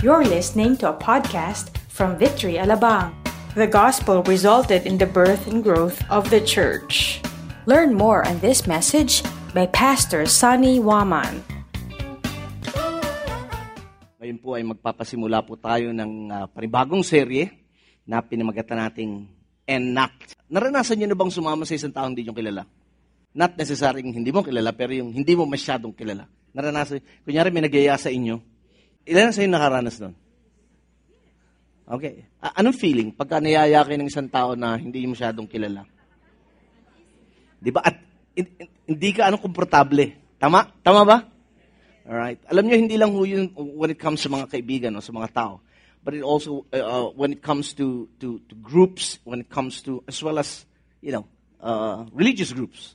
You're listening to a podcast from Victory Alabang. The gospel resulted in the birth and growth of the church. Learn more on this message by Pastor Sunny Waman. Ngayon po ay magpapasimula po tayo ng uh, panibagong serye na pinamagatan nating Enact. Naranasan niyo na bang sumama sa isang taong hindi niyo kilala? Not necessarily hindi mo kilala, pero yung hindi mo masyadong kilala. Naranasan, kunyari may nagyaya sa inyo, Ilan sa inyo nakaranas nun? Okay. A- anong feeling pagka niyaya ng isang tao na hindi masyadong kilala? Di ba? At in- in- hindi ka anong komportable. Tama? Tama ba? Alright. Alam niyo, hindi lang yun when it comes sa mga kaibigan o sa mga tao. But it also, uh, uh, when it comes to, to, to groups, when it comes to, as well as, you know, uh, religious groups.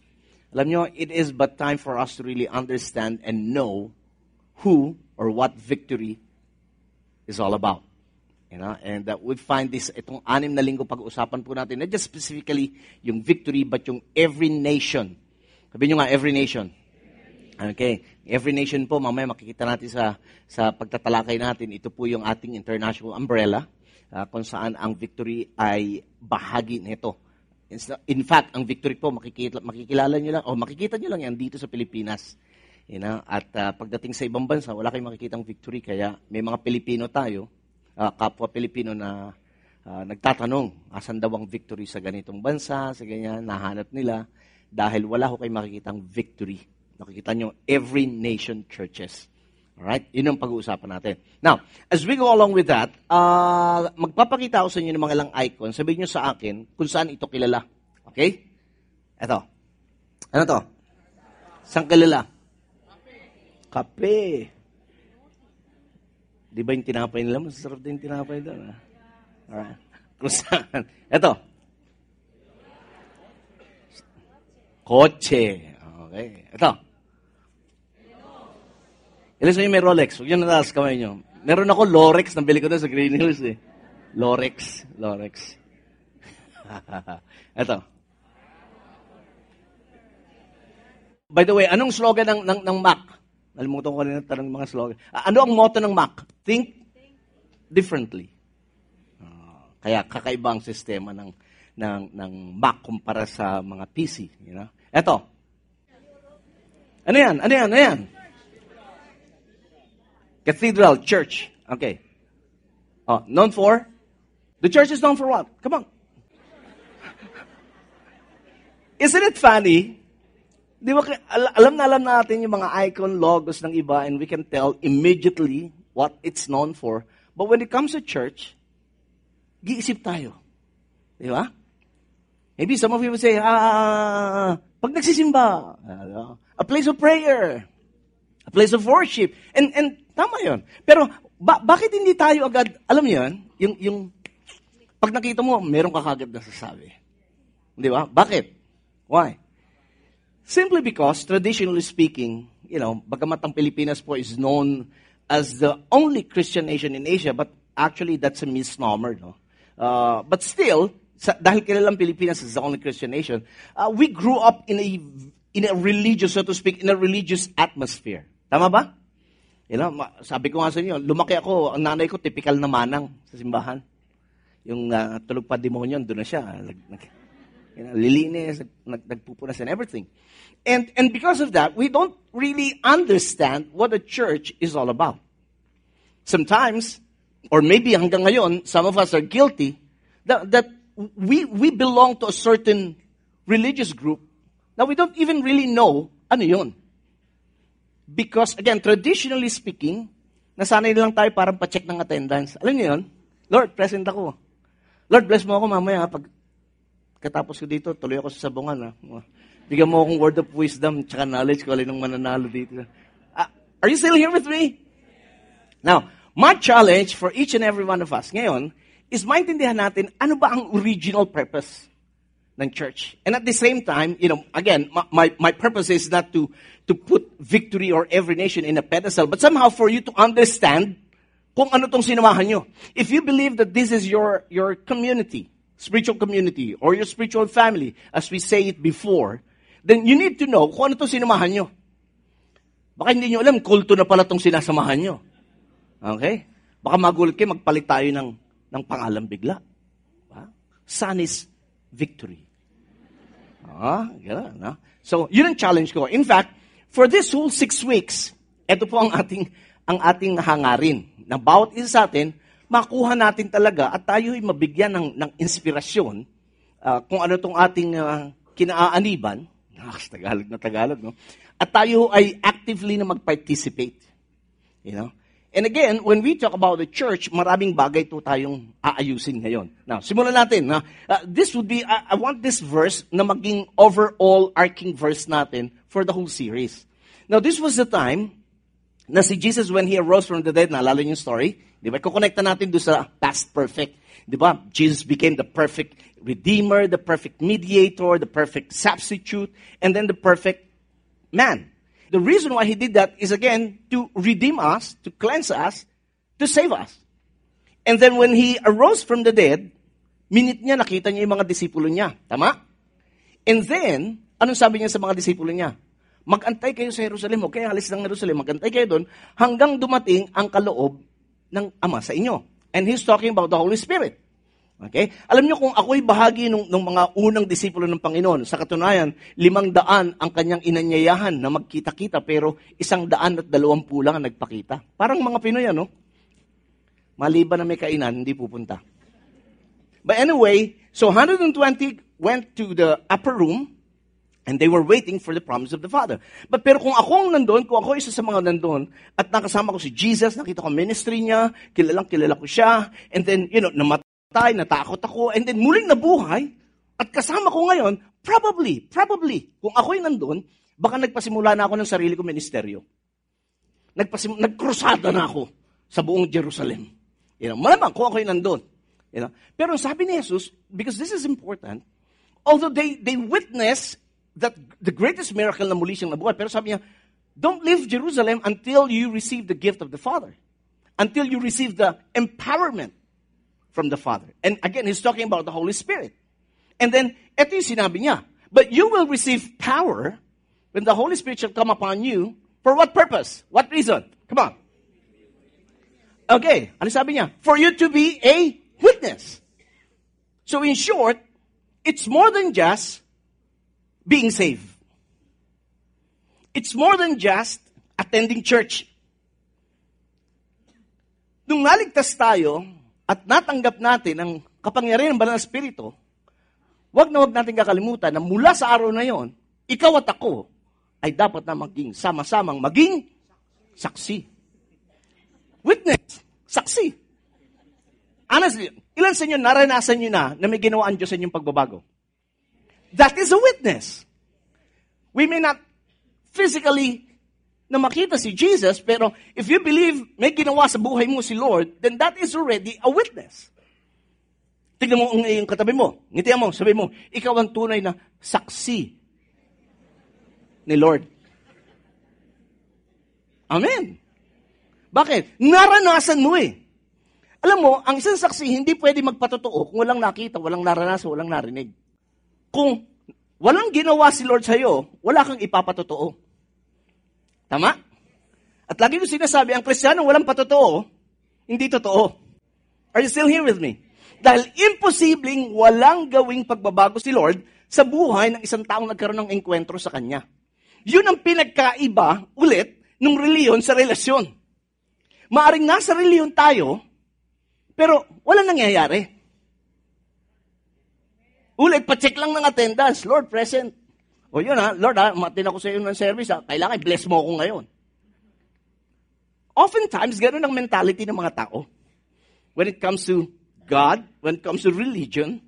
Alam niyo, it is but time for us to really understand and know who or what victory is all about. You know, and uh, we find this, itong anim na linggo pag-uusapan po natin, not just specifically yung victory, but yung every nation. Sabi nyo nga, every nation. Okay. Every nation po, mamaya makikita natin sa, sa pagtatalakay natin, ito po yung ating international umbrella, uh, kung saan ang victory ay bahagi nito. In fact, ang victory po, makikita, makikilala nyo lang, o makikita nyo lang yan dito sa Pilipinas. You know? At uh, pagdating sa ibang bansa, wala kayong makikitang victory. Kaya may mga Pilipino tayo, uh, kapwa Pilipino na uh, nagtatanong, asan daw ang victory sa ganitong bansa, sa ganyan, nahanap nila. Dahil wala ko kayong makikitang victory. Nakikita nyo, every nation churches. Alright? Yun ang pag-uusapan natin. Now, as we go along with that, uh, magpapakita ako sa inyo ng mga ilang icon. Sabihin nyo sa akin kung saan ito kilala. Okay? Ito. Ano to? Saan kilala? Kape. Di ba yung tinapay nila? Masarap din tinapay doon. Ah. Alright. Kung saan? Ito. Kotse. Okay. Ito. Ilan sa inyo may Rolex? Huwag nyo nataas kamay nyo. Meron ako Lorex. Nabili ko doon sa Green Hills eh. Lorex. Lorex. Ito. By the way, anong slogan ng, ng, ng Mac? Nalimutan ko rin ng mga slogan. Uh, ano ang motto ng Mac? Think differently. Uh, kaya kakaiba ang sistema ng, ng, ng Mac kumpara sa mga PC. You know? Eto. Ano yan? Ano yan? Ano yan? Cathedral, church. Okay. Oh, known for? The church is known for what? Come on. Isn't it funny? Di ba, alam na alam natin yung mga icon logos ng iba and we can tell immediately what it's known for. But when it comes to church, giisip tayo. Di ba? Maybe some of you would say, ah, pag nagsisimba, a place of prayer, a place of worship. And, and tama yon. Pero ba, bakit hindi tayo agad, alam niyo yun, yung, yung, pag nakita mo, meron ka kagad na sasabi. Di ba? Bakit? Why? Simply because, traditionally speaking, you know, bagamat ang Pilipinas po is known as the only Christian nation in Asia, but actually that's a misnomer, no? Uh, but still, sa, dahil kilalang Pilipinas is the only Christian nation, uh, we grew up in a in a religious, so to speak, in a religious atmosphere. Tama ba? You know, sabi ko nga sa inyo, lumaki ako, ang nanay ko, typical na manang sa simbahan. Yung uh, tulog pa demonyon, doon na siya. Nag, nag, you know, lilinis, nag, nagpupunas and everything. And, and because of that, we don't really understand what a church is all about. Sometimes, or maybe hanggang ngayon, some of us are guilty that, that we, we belong to a certain religious group that we don't even really know ano yun. Because, again, traditionally speaking, nasanay lang tayo parang pa-check ng attendance. Alam niyo yun? Lord, present ako. Lord, bless mo ako mamaya pag katapos ko dito, tuloy ako sa sabungan. Ha? Bigyan mo akong word of wisdom tsaka knowledge ko ng mananalo dito. Uh, are you still here with me? Now, my challenge for each and every one of us ngayon is maintindihan natin ano ba ang original purpose ng church. And at the same time, you know, again, my, my purpose is not to, to put victory or every nation in a pedestal, but somehow for you to understand kung ano tong sinamahan nyo. If you believe that this is your, your community, spiritual community, or your spiritual family, as we say it before, then you need to know kung ano itong sinamahan nyo. Baka hindi nyo alam, kulto na pala itong sinasamahan nyo. Okay? Baka magulat kayo, magpalit tayo ng, ng pangalan bigla. Diba? Son is victory. Ah, gano'n, no? So, yun ang challenge ko. In fact, for this whole six weeks, ito po ang ating, ang ating hangarin. Na bawat isa sa atin, makuha natin talaga at tayo ay mabigyan ng, ng inspirasyon uh, kung ano itong ating uh, kinaaaniban. Ah, Tagalog na Tagalog, no? At tayo ay actively na mag-participate. You know? And again, when we talk about the church, maraming bagay to tayong aayusin ngayon. Now, simulan natin. Na, uh, this would be, uh, I want this verse na maging overall arcing verse natin for the whole series. Now, this was the time na si Jesus when He arose from the dead, naalala niyo yung story? Di ba? Kukonekta natin doon sa past perfect. Di ba? Jesus became the perfect redeemer, the perfect mediator, the perfect substitute, and then the perfect man. The reason why he did that is again to redeem us, to cleanse us, to save us. And then when he arose from the dead, minute niya nakita niya yung mga disipulo niya. Tama? And then, anong sabi niya sa mga disipulo niya? Magantay kayo sa Jerusalem, okay, halis ng Jerusalem, magantay kayo doon hanggang dumating ang kaloob ng Ama sa inyo. And he's talking about the Holy Spirit. Okay? Alam niyo kung ako'y bahagi ng, ng mga unang disipulo ng Panginoon, sa katunayan, limang daan ang kanyang inanyayahan na magkita-kita, pero isang daan at dalawampu lang ang nagpakita. Parang mga Pinoy, ano? Maliban na may kainan, hindi pupunta. But anyway, so 120 went to the upper room, and they were waiting for the promise of the Father. But pero kung ako ang nandun, kung ako isa sa mga nandun, at nakasama ko si Jesus, nakita ko ministry niya, kilalang kilala ko siya, and then, you know, namat namatay, natakot ako, and then muling nabuhay, at kasama ko ngayon, probably, probably, kung ako'y nandun, baka nagpasimula na ako ng sarili kong ministeryo. Nagpasim- nagkrusada na ako sa buong Jerusalem. You know, malamang kung ako'y nandun. You know? Pero sabi ni Jesus, because this is important, although they, they witness that the greatest miracle na muli siyang nabuhay, pero sabi niya, don't leave Jerusalem until you receive the gift of the Father. Until you receive the empowerment from the Father. And again, he's talking about the Holy Spirit. And then, ito yung sinabi niya, But you will receive power when the Holy Spirit shall come upon you. For what purpose? What reason? Come on. Okay, ano sabi niya? For you to be a witness. So in short, it's more than just being saved. It's more than just attending church. Nung naligtas tayo, at natanggap natin ang kapangyarihan ng banal na spirito, wag na wag natin kakalimutan na mula sa araw na yon, ikaw at ako ay dapat na maging sama-samang maging saksi. Witness. Saksi. Honestly, ilan sa inyo naranasan nyo na na may ginawa ang Diyos sa inyong pagbabago? That is a witness. We may not physically na makita si Jesus, pero if you believe may ginawa sa buhay mo si Lord, then that is already a witness. Tignan mo ang katabi mo. Ngitian mo, sabi mo, ikaw ang tunay na saksi ni Lord. Amen. Bakit? Naranasan mo eh. Alam mo, ang isang saksi hindi pwede magpatotoo kung walang nakita, walang naranasan, walang narinig. Kung walang ginawa si Lord sa'yo, wala kang ipapatotoo. Tama? At lagi ko sinasabi, ang kristyano walang patotoo, hindi totoo. Are you still here with me? Dahil imposibleng walang gawing pagbabago si Lord sa buhay ng isang taong nagkaroon ng enkwentro sa Kanya. Yun ang pinagkaiba ulit ng reliyon sa relasyon. Maaring nasa reliyon tayo, pero wala nangyayari. Ulit, pacheck lang ng attendance. Lord, present. O yun ha, Lord ha, matin ako sa iyo ng service ha, kailangan bless mo ako ngayon. Oftentimes, ganun ang mentality ng mga tao. When it comes to God, when it comes to religion,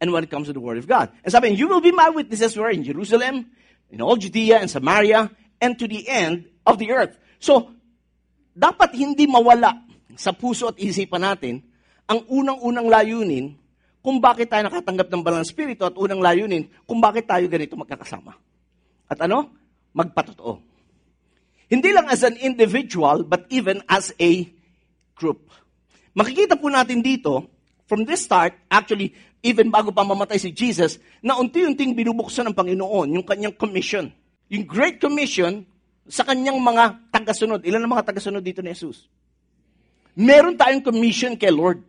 and when it comes to the Word of God. And sabi, you will be my witnesses where in Jerusalem, in all Judea and Samaria, and to the end of the earth. So, dapat hindi mawala sa puso at isipan natin ang unang-unang layunin kung bakit tayo nakatanggap ng banal spirito at unang layunin kung bakit tayo ganito magkakasama. At ano? Magpatotoo. Hindi lang as an individual, but even as a group. Makikita po natin dito, from this start, actually, even bago pa mamatay si Jesus, na unti-unting binubuksan ng Panginoon yung kanyang commission. Yung Great Commission sa kanyang mga tagasunod. Ilan ang mga tagasunod dito ni Jesus? Meron tayong commission kay Lord.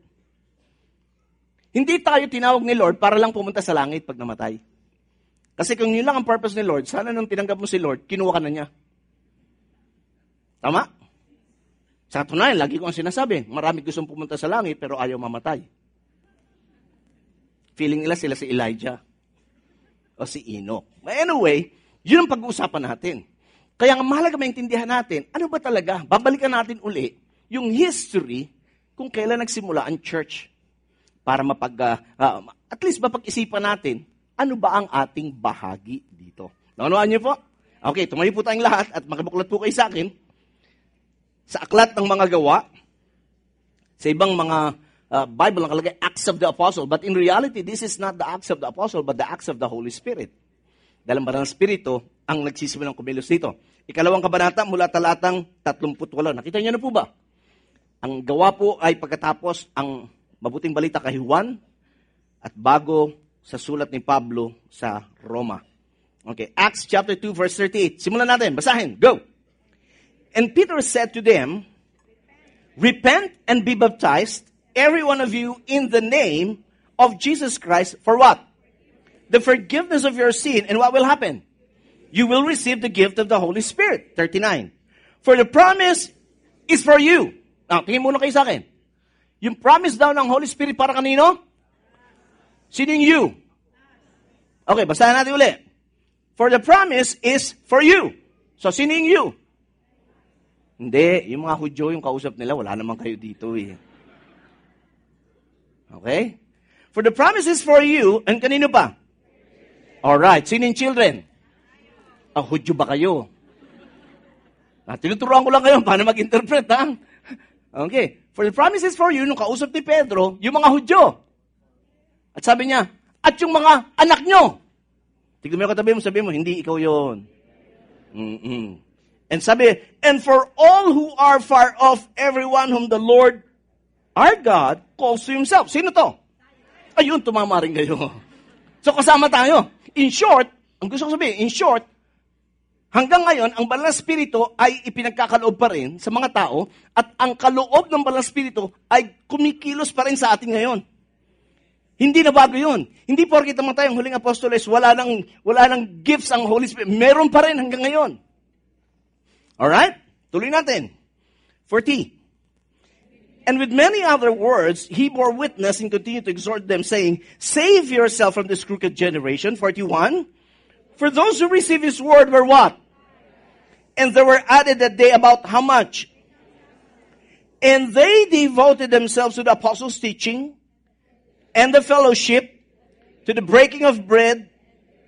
Hindi tayo tinawag ni Lord para lang pumunta sa langit pag namatay. Kasi kung yun lang ang purpose ni Lord, sana nung tinanggap mo si Lord, kinuha ka na niya. Tama? Sa tunayan, lagi ko ang sinasabi, marami gustong pumunta sa langit pero ayaw mamatay. Feeling nila sila si Elijah o si Enoch. But anyway, yun ang pag-uusapan natin. Kaya nga mahalaga maintindihan natin, ano ba talaga? Babalikan natin uli yung history kung kailan nagsimula ang church. Para mapag, uh, uh, at least mapag-isipan natin, ano ba ang ating bahagi dito? Naunawaan niyo po? Okay, tumayo po tayong lahat at makibuklat po kayo sa akin. Sa aklat ng mga gawa, sa ibang mga uh, Bible nakalagay Acts of the Apostle. But in reality, this is not the Acts of the Apostle, but the Acts of the Holy Spirit. Dahil Banal Espiritu ang nagsisimulang kumilos dito. Ikalawang kabanata mula talatang 38. Nakita niyo na po ba? Ang gawa po ay pagkatapos ang mabuting balita kay Juan at bago sa sulat ni Pablo sa Roma. Okay, Acts chapter 2 verse 38. Simulan natin, basahin. Go. And Peter said to them, Repent and be baptized, every one of you, in the name of Jesus Christ, for what? The forgiveness of your sin. And what will happen? You will receive the gift of the Holy Spirit. 39. For the promise is for you. Now, tingin muna kayo sa akin. Yung promise daw ng Holy Spirit para kanino? Sino yung you? Okay, basahin natin uli. For the promise is for you. So, sino yung you? Hindi, yung mga Hudyo, yung kausap nila, wala naman kayo dito eh. Okay? For the promise is for you, and kanino pa? Alright, sino yung children? Ah, Hudyo ba kayo? Ah, tinuturuan ko lang kayo paano mag-interpret, ha? Okay. For the promise is for you, nung kausap ni Pedro, yung mga Hudyo. At sabi niya, at yung mga anak nyo. Tignan mo yung katabi mo, sabi mo, hindi ikaw yon. Mm-mm. And sabi, and for all who are far off, everyone whom the Lord, our God, calls to Himself. Sino to? Ayun, tumama rin kayo. So kasama tayo. In short, ang gusto ko sabihin, in short, hanggang ngayon, ang Banal na Espiritu ay ipinagkakaloob pa rin sa mga tao at ang kaloob ng Banal na Espiritu ay kumikilos pa rin sa atin ngayon. Hindi na bago yun. Hindi porkit naman tayong huling apostoles, wala nang, wala nang gifts ang Holy Spirit. Meron pa rin hanggang ngayon. Alright? Tuloy natin. 40. And with many other words, he bore witness and continued to exhort them, saying, Save yourself from this crooked generation. 41. For those who received his word were what? And there were added that day about how much? And they devoted themselves to the apostles' teaching and the fellowship, to the breaking of bread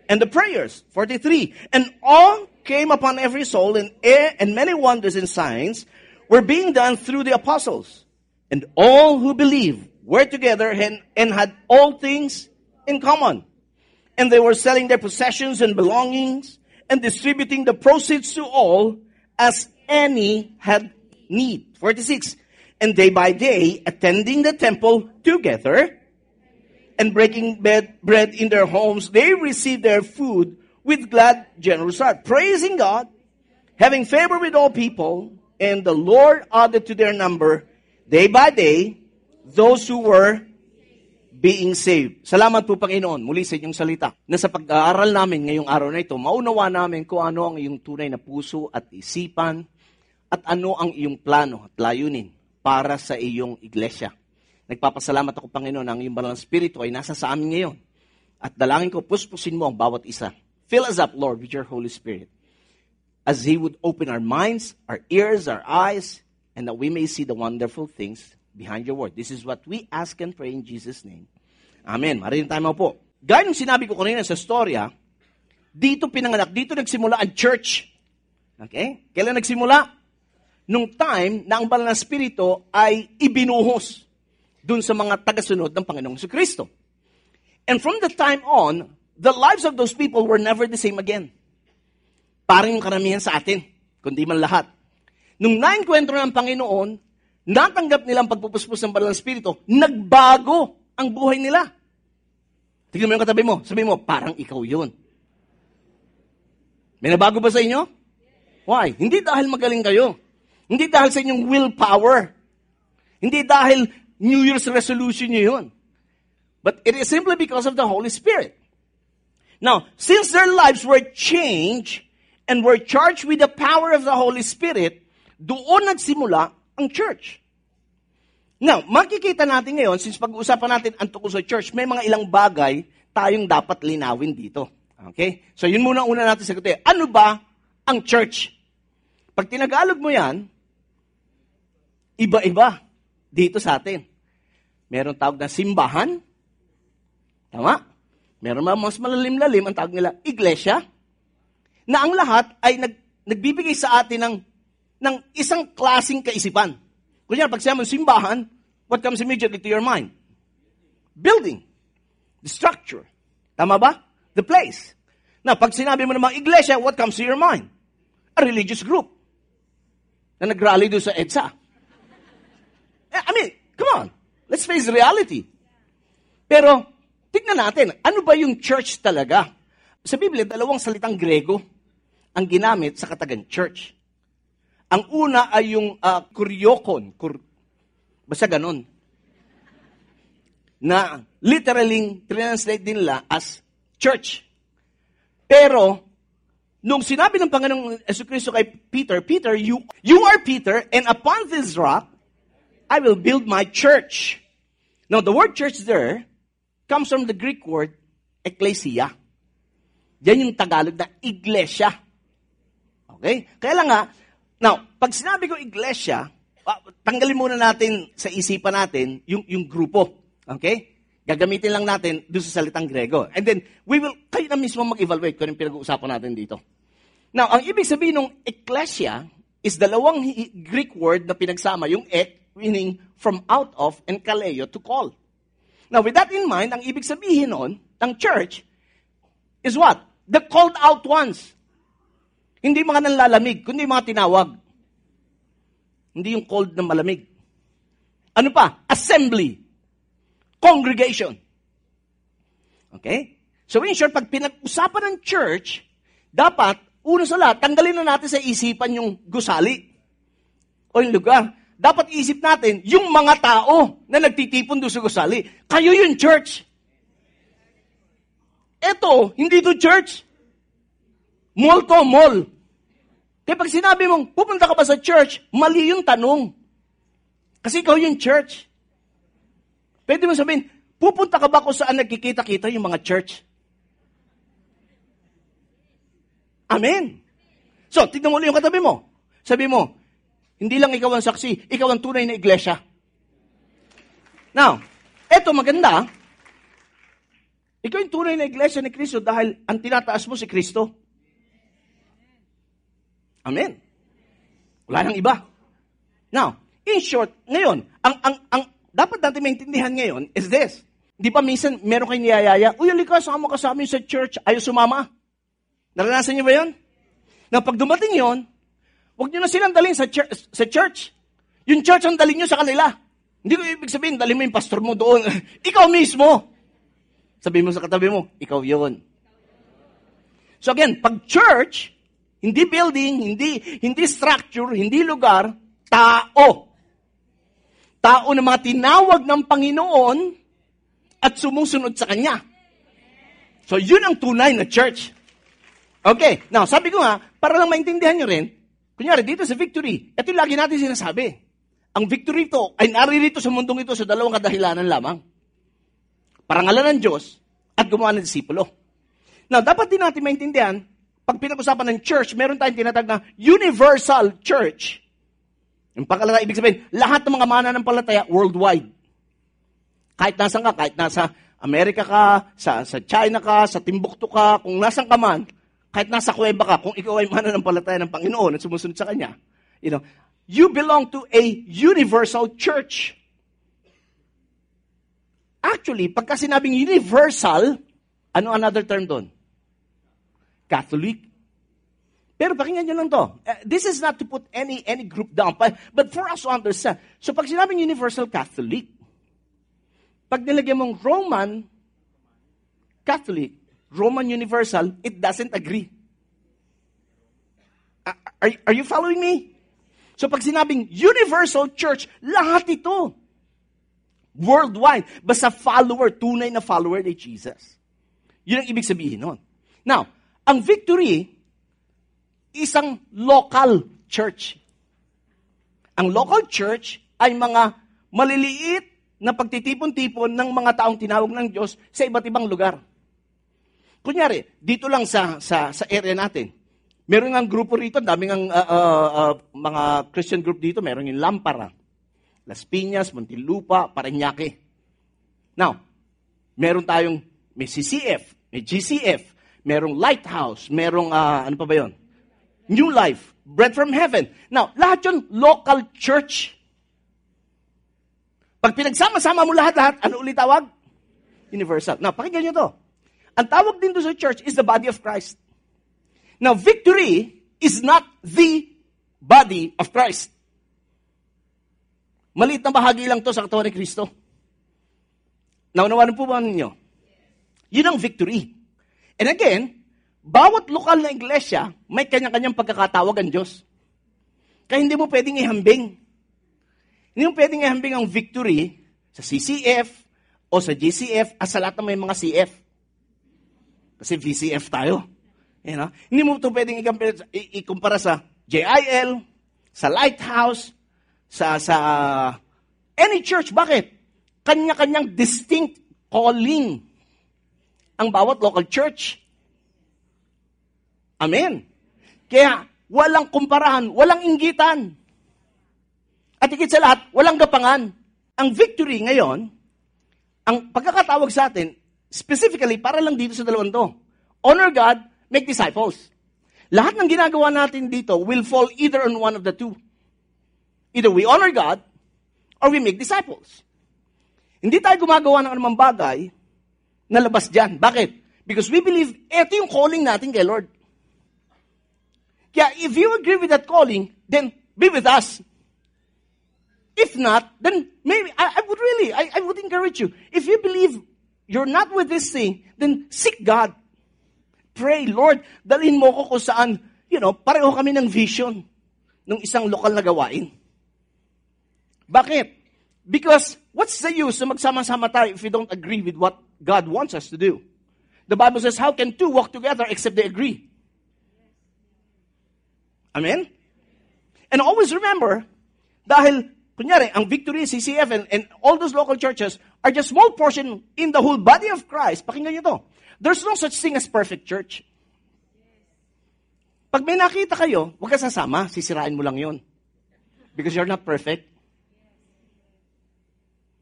and the prayers. 43. And all came upon every soul, and, and many wonders and signs were being done through the apostles. And all who believed were together and, and had all things in common. And they were selling their possessions and belongings and distributing the proceeds to all as any had need. 46. And day by day, attending the temple together and breaking bed, bread in their homes, they received their food with glad, generous heart, praising God, having favor with all people, and the Lord added to their number day by day those who were being saved. Salamat po Panginoon muli sa inyong salita na sa pag-aaral namin ngayong araw na ito, maunawa namin kung ano ang iyong tunay na puso at isipan at ano ang iyong plano at layunin para sa iyong iglesia. Nagpapasalamat ako Panginoon ang iyong banal na spirito ay nasa sa amin ngayon. At dalangin ko, puspusin mo ang bawat isa. Fill us up, Lord, with your Holy Spirit. As He would open our minds, our ears, our eyes, and that we may see the wonderful things behind your word. This is what we ask and pray in Jesus' name. Amen. Marin tayo po. Gaya ng sinabi ko kanina sa storya, dito pinanganak, dito nagsimula ang church. Okay? Kailan nagsimula? Nung time na ang banal na spirito ay ibinuhos dun sa mga tagasunod ng Panginoong Kristo. And from the time on, the lives of those people were never the same again. Parang yung karamihan sa atin, kundi man lahat. Nung nainkwentro ng Panginoon, natanggap nilang pagpupuspos ng Banal Espiritu, nagbago ang buhay nila. Tignan mo yung katabi mo, sabi mo, parang ikaw yun. May nabago ba sa inyo? Why? Hindi dahil magaling kayo. Hindi dahil sa inyong willpower. Hindi dahil New Year's resolution nyo yun. But it is simply because of the Holy Spirit. Now, since their lives were changed and were charged with the power of the Holy Spirit, doon nagsimula ang church. Now, makikita natin ngayon, since pag-uusapan natin ang tungkol sa church, may mga ilang bagay tayong dapat linawin dito. Okay? So, yun muna una natin sagutin. Ano ba ang church? Pag tinagalog mo yan, iba-iba dito sa atin. Meron tawag na simbahan. Tama? Meron mga mas malalim-lalim, ang tawag nila, iglesia. Na ang lahat ay nag, nagbibigay sa atin ng, ng isang klasing kaisipan. Kunya, pag sinabi simbahan, what comes immediately to your mind? Building. The structure. Tama ba? The place. Now, pag sinabi mo naman iglesia, what comes to your mind? A religious group na nag-rally doon sa EDSA. Eh, I mean, come on. Let's face reality. Pero, tignan natin, ano ba yung church talaga? Sa Biblia, dalawang salitang Grego ang ginamit sa katagang church. Ang una ay yung uh, kuryokon. Kur, basta ganon. Na literally translate din nila as church. Pero, nung sinabi ng Panginoong Yesu Cristo kay Peter, Peter, you, you are Peter, and upon this rock, I will build my church. Now, the word church there comes from the Greek word ecclesia. Yan yung Tagalog na iglesia. Okay? Kaya lang nga, Now, pag sinabi ko iglesia, uh, tanggalin muna natin sa isipan natin yung, yung grupo. Okay? Gagamitin lang natin doon sa salitang Grego. And then, we will, kayo na mismo mag-evaluate kung yung pinag-uusapan natin dito. Now, ang ibig sabihin ng ecclesia is dalawang Greek word na pinagsama, yung ek, meaning from out of, and kaleo, to call. Now, with that in mind, ang ibig sabihin nun, ng church, is what? The called out ones. Hindi mga nanlalamig, kundi mga tinawag. Hindi yung cold na malamig. Ano pa? Assembly. Congregation. Okay? So in short, pag pinag-usapan ng church, dapat, una sa lahat, tanggalin na natin sa isipan yung gusali. O yung lugar. Dapat isip natin, yung mga tao na nagtitipon doon sa gusali. Kayo yung church. Eto, hindi to church. Mall to mall. Kaya pag sinabi mong, pupunta ka ba sa church, mali yung tanong. Kasi ikaw yung church. Pwede mo sabihin, pupunta ka ba kung saan nagkikita-kita yung mga church? Amen. So, tignan mo ulit yung katabi mo. Sabi mo, hindi lang ikaw ang saksi, ikaw ang tunay na iglesia. Now, eto maganda. Ikaw yung tunay na iglesia ni Kristo dahil ang tinataas mo si Kristo. Amen. Wala nang iba. Now, in short, ngayon, ang, ang, ang dapat natin maintindihan ngayon is this. Di ba minsan meron kayong niyayaya, uy, halika, sama ka sa amin sa church, ayaw sumama. Naranasan niyo ba yun? Na pag dumating yon, huwag niyo na silang dalhin sa church, sa church. Yung church ang dalhin niyo sa kanila. Hindi ko ibig sabihin, dalhin mo yung pastor mo doon. ikaw mismo. Sabi mo sa katabi mo, ikaw yon. So again, pag church, hindi building, hindi, hindi structure, hindi lugar, tao. Tao na mga tinawag ng Panginoon at sumusunod sa Kanya. So, yun ang tunay na church. Okay, now, sabi ko nga, para lang maintindihan nyo rin, kunyari, dito sa victory, ito lagi natin sinasabi. Ang victory to ay naririto sa mundong ito sa dalawang kadahilanan lamang. Parangalan ng Diyos at gumawa ng disipulo. Now, dapat din natin maintindihan, pag pinag-usapan ng church, meron tayong tinatag na universal church. Yung pangalawa, ibig sabihin, lahat ng mga mananampalataya worldwide. Kahit nasan ka, kahit nasa Amerika ka, sa, sa China ka, sa Timbuktu ka, kung nasan ka man, kahit nasa kuweba ka, kung ikaw ay mananampalataya ng Panginoon at sumusunod sa Kanya, you know, you belong to a universal church. Actually, pagka sinabing universal, ano another term doon? Catholic. Pero pakinggan nyo lang to. Uh, this is not to put any any group down, but, for us to understand. So pag sinabing Universal Catholic, pag nilagyan mong Roman Catholic, Roman Universal, it doesn't agree. Are, are you following me? So pag sinabing universal church, lahat ito. Worldwide. Basta follower, tunay na follower ni Jesus. Yun ang ibig sabihin nun. Now, ang victory, isang local church. Ang local church ay mga maliliit na pagtitipon-tipon ng mga taong tinawag ng Diyos sa iba't ibang lugar. Kunyari, dito lang sa, sa, sa area natin, meron nga grupo rito, daming ang uh, uh, uh, mga Christian group dito, meron yung Lampara, Las Piñas, Montilupa, Parañaque. Now, meron tayong may CCF, may GCF, merong Lighthouse, merong, uh, ano pa ba yon? New Life, Bread from Heaven. Now, lahat yun local church. Pag pinagsama-sama mo lahat-lahat, ano ulit tawag? Universal. Now, pakinggan nyo to. Ang tawag din doon sa church is the body of Christ. Now, victory is not the body of Christ. Maliit na bahagi lang to sa katawan ni Kristo. Naunawanan po ba ninyo? Yun ang victory. And again, bawat lokal na iglesia, may kanya-kanyang pagkakatawag ang Diyos. Kaya hindi mo pwedeng ihambing hindi mo pwedeng ihambing ang victory sa CCF o sa GCF at sa lahat ng may mga CF. Kasi VCF tayo. You know? Hindi mo ito pwedeng ikumpara sa JIL, sa Lighthouse, sa, sa any church. Bakit? Kanya-kanyang distinct calling ang bawat local church. Amen. Kaya walang kumparahan, walang inggitan. At higit sa lahat, walang gapangan. Ang victory ngayon, ang pagkakatawag sa atin, specifically, para lang dito sa dalawang to. Honor God, make disciples. Lahat ng ginagawa natin dito will fall either on one of the two. Either we honor God, or we make disciples. Hindi tayo gumagawa ng anumang bagay na labas dyan. Bakit? Because we believe, eto yung calling natin kay Lord. Kaya if you agree with that calling, then be with us. If not, then maybe I, I would really, I, I would encourage you. If you believe you're not with this thing, then seek God. Pray, Lord, dalhin mo ko kung saan, you know, pareho kami ng vision ng isang lokal na gawain. Bakit? Because what's the use na magsama-sama tayo if we don't agree with what God wants us to do? The Bible says, how can two walk together except they agree? Amen? And always remember, dahil Kunyari, ang Victory, CCF, and, and all those local churches are just small portion in the whole body of Christ. Pakinggan nyo to. There's no such thing as perfect church. Pag may nakita kayo, huwag ka sasama, sisirain mo lang yon. Because you're not perfect.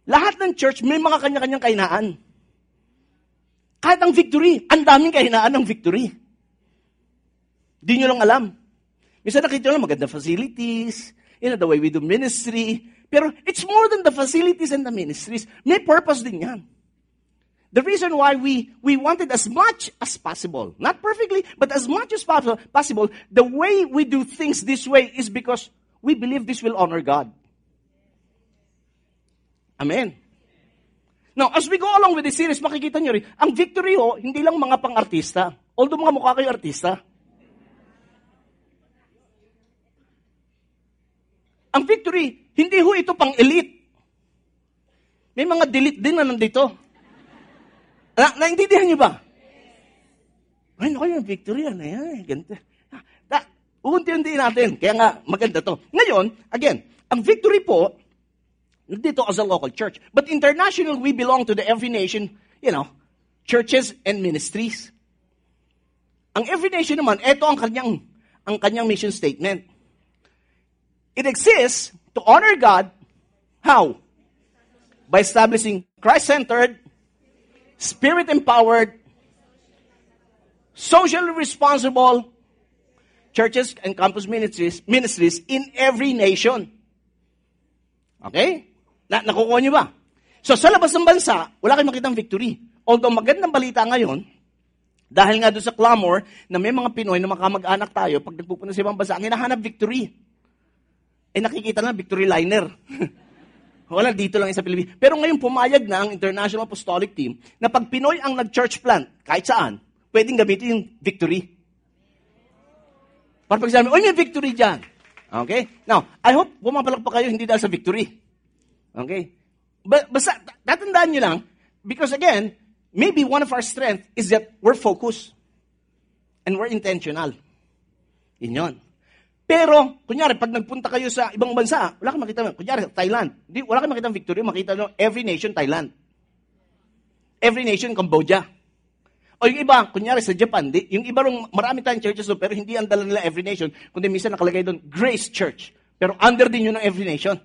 Lahat ng church, may mga kanya-kanyang kainaan. Kahit ang victory, ang daming kahinaan ng victory. Di nyo lang alam. Minsan nakita nyo lang maganda facilities, you know, the way we do ministry. Pero it's more than the facilities and the ministries. May purpose din yan. The reason why we, we wanted as much as possible, not perfectly, but as much as possible, the way we do things this way is because we believe this will honor God. Amen. Now, as we go along with this series, makikita nyo rin, ang victory ho, hindi lang mga pang-artista. Although mga mukha kayo artista. Ang victory, hindi ho ito pang elite. May mga delete din na nandito. Na, naintindihan niyo ba? Ay, naku, yung victory, ano yan, ganito. Da, unti-unti natin. Kaya nga, maganda to. Ngayon, again, ang victory po, dito as a local church. But international, we belong to the every nation, you know, churches and ministries. Ang every nation naman, ito ang kanyang, ang kanyang mission statement. It exists to honor God. How? By establishing Christ-centered, spirit-empowered, socially responsible churches and campus ministries, ministries in every nation. Okay? Na nakukuha niyo ba? So sa labas ng bansa, wala kayong makitang victory. Although magandang balita ngayon, dahil nga doon sa clamor na may mga Pinoy na makamag-anak tayo, pag nagpupunta sa ibang bansa, ang hinahanap victory. Eh nakikita na, victory liner. Wala, dito lang sa Pilipinas. Pero ngayon pumayag na ang International Apostolic Team na pag Pinoy ang nag-church plant, kahit saan, pwedeng gamitin yung victory. Para pag sabi, oy, may victory dyan. Okay? Now, I hope pumapalak pa kayo hindi dahil sa victory. Okay? But, basta, tatandaan nyo lang, because again, maybe one of our strength is that we're focused. And we're intentional. Yun yun. Pero, kunyari, pag nagpunta kayo sa ibang bansa, wala kang makita, kunyari, Thailand. Di, wala kang makita victory, makita nyo, every nation, Thailand. Every nation, Cambodia. O yung iba, kunyari sa Japan, di, yung iba rong marami tayong churches doon, pero hindi ang dala nila every nation, kundi minsan nakalagay doon, Grace Church. Pero under din yun ng every nation.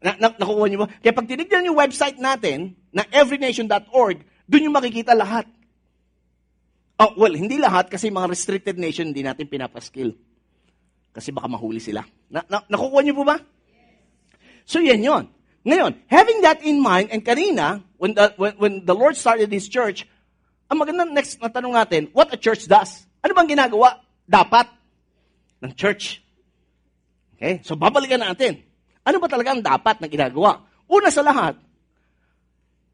Na, na, nakukuha niyo ba? Kaya pag tinignan yung website natin, na everynation.org, doon yung makikita lahat. Oh, well, hindi lahat kasi mga restricted nation hindi natin pinapaskill. Kasi baka mahuli sila. Na, na, nakukuha niyo po ba? So yan yon. Ngayon, having that in mind, and kanina, when the, when, when the Lord started this church, ang magandang next na tanong natin, what a church does. Ano bang ginagawa? Dapat ng church. Okay? So babalikan natin. Ano ba talaga ang dapat na ginagawa? Una sa lahat,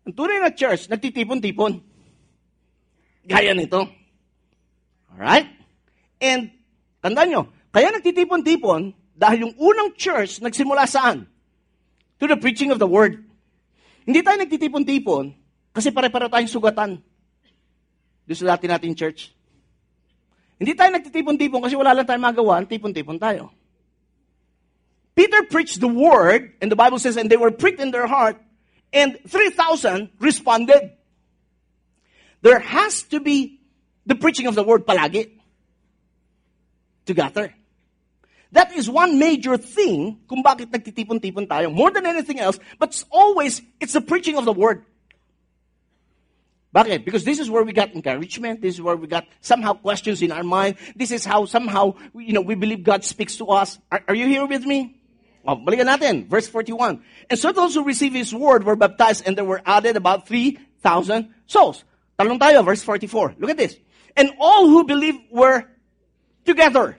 ang tunay na church, nagtitipon-tipon. Gaya nito. Alright? And, tandaan nyo, kaya nagtitipon-tipon dahil yung unang church nagsimula saan? To the preaching of the word. Hindi tayo nagtitipon-tipon kasi pare-pare tayong sugatan. Sa dati natin church. Hindi tayo nagtitipon-tipon kasi wala lang tayong magawa, tipon-tipon tayo. Peter preached the word, and the Bible says, and they were pricked in their heart, and 3,000 responded. There has to be the preaching of the word palagi. Together. That is one major thing kung bakit nagtitipon-tipon tayo. More than anything else, but it's always, it's the preaching of the word. Bakit? Because this is where we got encouragement. This is where we got somehow questions in our mind. This is how somehow, you know, we believe God speaks to us. Are, are you here with me? Oh, balikan natin. Verse 41. And so those who received His word were baptized and there were added about 3,000 souls. Talong tayo, verse 44. Look at this. And all who believed were together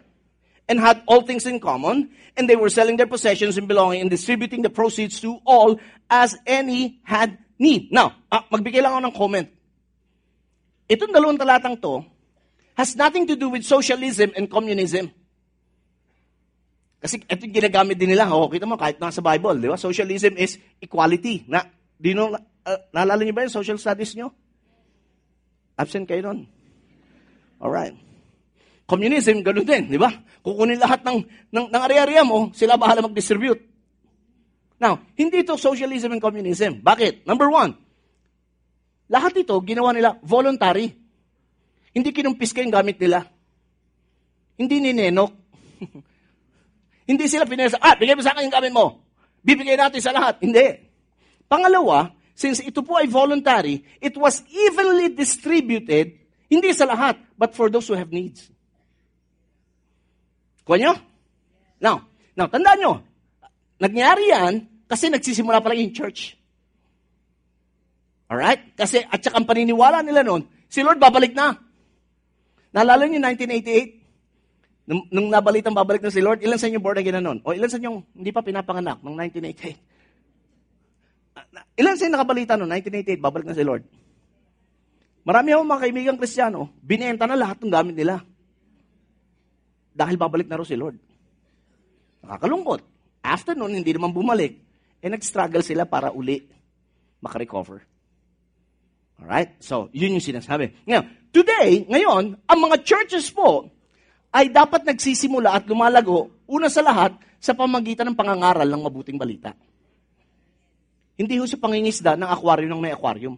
and had all things in common, and they were selling their possessions and belonging and distributing the proceeds to all as any had need. Now, ah, magbigay lang ako ng comment. Itong dalawang talatang to has nothing to do with socialism and communism. Kasi ito yung ginagamit din nila. Oh, kita mo, kahit nasa Bible, di ba? Socialism is equality. Na, di no, uh, naalala niyo ba yung social studies nyo? Absent kayo nun. Alright. Communism, ganun din, di ba? Kukunin lahat ng, ng, ng area-area mo, sila bahala mag-distribute. Now, hindi ito socialism and communism. Bakit? Number one, lahat ito, ginawa nila voluntary. Hindi kinumpis yung gamit nila. Hindi ninenok. Hindi sila pinesa, ah, bigay mo sa akin yung gamit mo. Bibigay natin sa lahat. Hindi. Pangalawa, since ito po ay voluntary, it was evenly distributed, hindi sa lahat, but for those who have needs. Kuha nyo? Now, now, tandaan nyo, nangyari yan kasi nagsisimula pa lang yung church. Alright? Kasi, at saka ang paniniwala nila noon, si Lord babalik na. Naalala niyo 1988? Nung, nung nabalitang babalik na si Lord, ilan sa inyo born again na noon? O ilan sa inyo hindi pa pinapanganak noong 1988? Ah, ilan sa inyo nakabalita noong 1988, babalik na si Lord? Marami akong mga kaibigang kristyano, binenta na lahat ng gamit nila. Dahil babalik na rin si Lord. Nakakalungkot. After noon, hindi naman bumalik. Eh, nag-struggle sila para uli makarecover. Alright? So, yun yung sinasabi. Ngayon, today, ngayon, ang mga churches po ay dapat nagsisimula at lumalago, una sa lahat, sa pamagitan ng pangangaral ng mabuting balita. Hindi ho sa pangingisda ng aquarium ng may aquarium.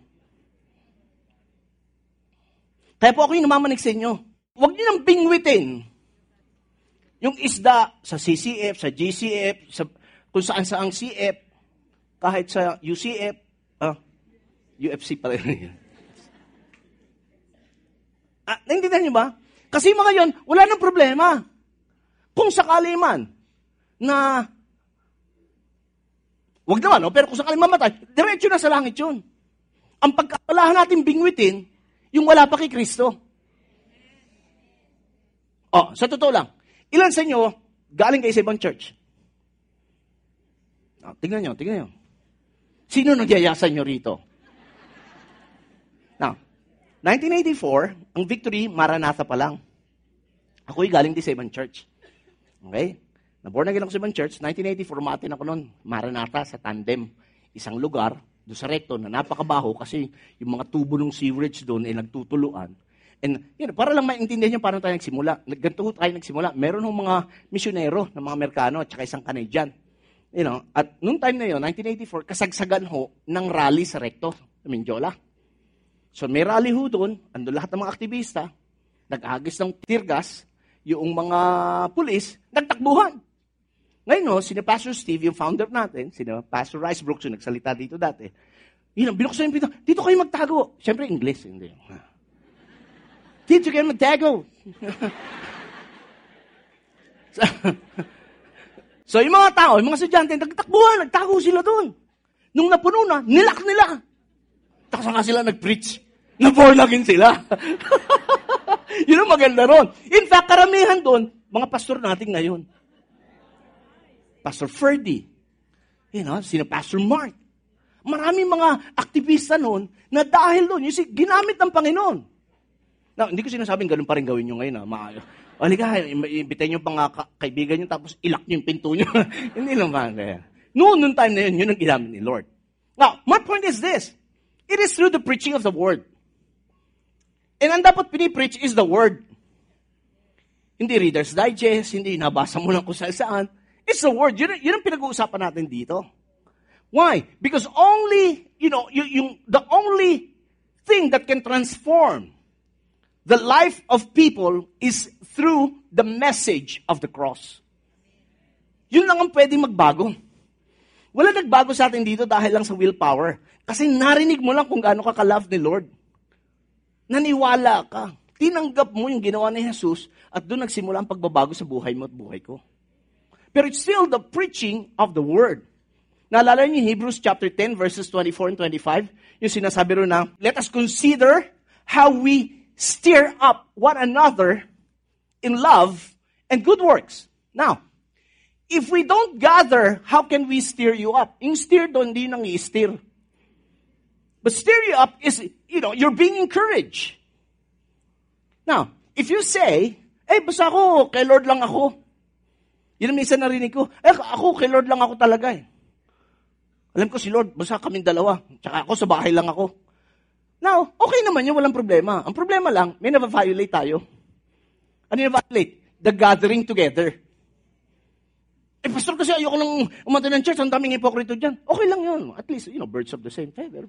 Kaya po ako yung namamanig sa inyo. Huwag niyo nang bingwitin yung isda sa CCF, sa GCF, sa, kung saan sa ang CF, kahit sa UCF, ah, UFC pala yun. ah, naintindihan niyo ba? Kasi mga yon, wala nang problema. Kung sakali man na Wag naman, no? pero kung sakali mamatay, diretso na sa langit yun. Ang pagkakalahan natin bingwitin, yung wala pa kay Kristo. Oh, sa totoo lang, ilan sa inyo galing kayo sa ibang church? Oh, tingnan nyo, tingnan nyo. Sino nagyaya sa inyo rito? Now, 1984, ang victory, Maranatha pa lang. Ako'y galing din sa ibang church. Okay? Naborn again ako sa ibang church, 1984, umatin ako noon, Maranata, sa tandem. Isang lugar, doon sa recto, na napakabaho kasi yung mga tubo ng sewerage doon ay nagtutuluan. And yun, para lang maintindihan nyo paano tayo nagsimula. Ganito ho tayo nagsimula. Meron hong mga misyonero ng mga Amerikano at saka isang Canadian. You know, at noong time na yun, 1984, kasagsagan ho ng rally sa recto, sa Mindiola. So may rally ho doon, ando lahat ng mga aktivista, nag-agis ng tirgas, yung mga pulis, nagtakbuhan. Ngayon, no, sina Pastor Steve, yung founder natin, sina Pastor Rice Brooks, yung nagsalita dito dati, yun, binuksan yung pinto, dito kayo magtago. Siyempre, English, hindi. Dito kayo magtago. so, so, yung mga tao, yung mga estudyante, nagtakbuhan, nagtago sila doon. Nung napuno na, nilak nila. Tapos nga sila nag-preach. Na-born again sila. Yun ang maganda ron. In fact, karamihan doon, mga pastor natin ngayon. Pastor Ferdy, you know, sino Pastor Mark. Maraming mga aktivista noon na dahil doon, yung ginamit ng Panginoon. Now, hindi ko sinasabing ganun pa rin gawin nyo ngayon. Ha? Maayo. Halika, imbitayin nyo pa nga kaibigan nyo tapos ilak nyo yung pinto nyo. hindi naman. Eh. Noon, noong time na yun, yun ang ginamit ni Lord. Now, my point is this. It is through the preaching of the Word. And ang dapat pinipreach is the Word. Hindi Reader's Digest, hindi nabasa mo lang kung saan saan. It's the word. Yun, yun ang pinag-uusapan natin dito. Why? Because only, you know, yung, yung, the only thing that can transform the life of people is through the message of the cross. Yun lang ang pwedeng magbago. Wala nagbago sa atin dito dahil lang sa willpower. Kasi narinig mo lang kung gaano ka ka-love ni Lord. Naniwala ka. Tinanggap mo yung ginawa ni Jesus at doon nagsimula ang pagbabago sa buhay mo at buhay ko. Pero it's still the preaching of the word. Naalala niyo Hebrews chapter 10 verses 24 and 25? Yung sinasabi ro na, let us consider how we stir up one another in love and good works. Now, if we don't gather, how can we stir you up? Yung stir doon, hindi nang i-stir. But stir you up is, you know, you're being encouraged. Now, if you say, eh, basta ako, kay Lord lang ako. Yun ang minsan narinig ko. Eh, ako, kay Lord lang ako talaga eh. Alam ko si Lord, basta kaming dalawa. Tsaka ako, sa bahay lang ako. Now, okay naman yun, walang problema. Ang problema lang, may na-violate tayo. Ano yung violate? The gathering together. Eh, pastor, kasi ayoko nang umanta ng church, ang daming hipokrito dyan. Okay lang yun. At least, you know, birds of the same feather.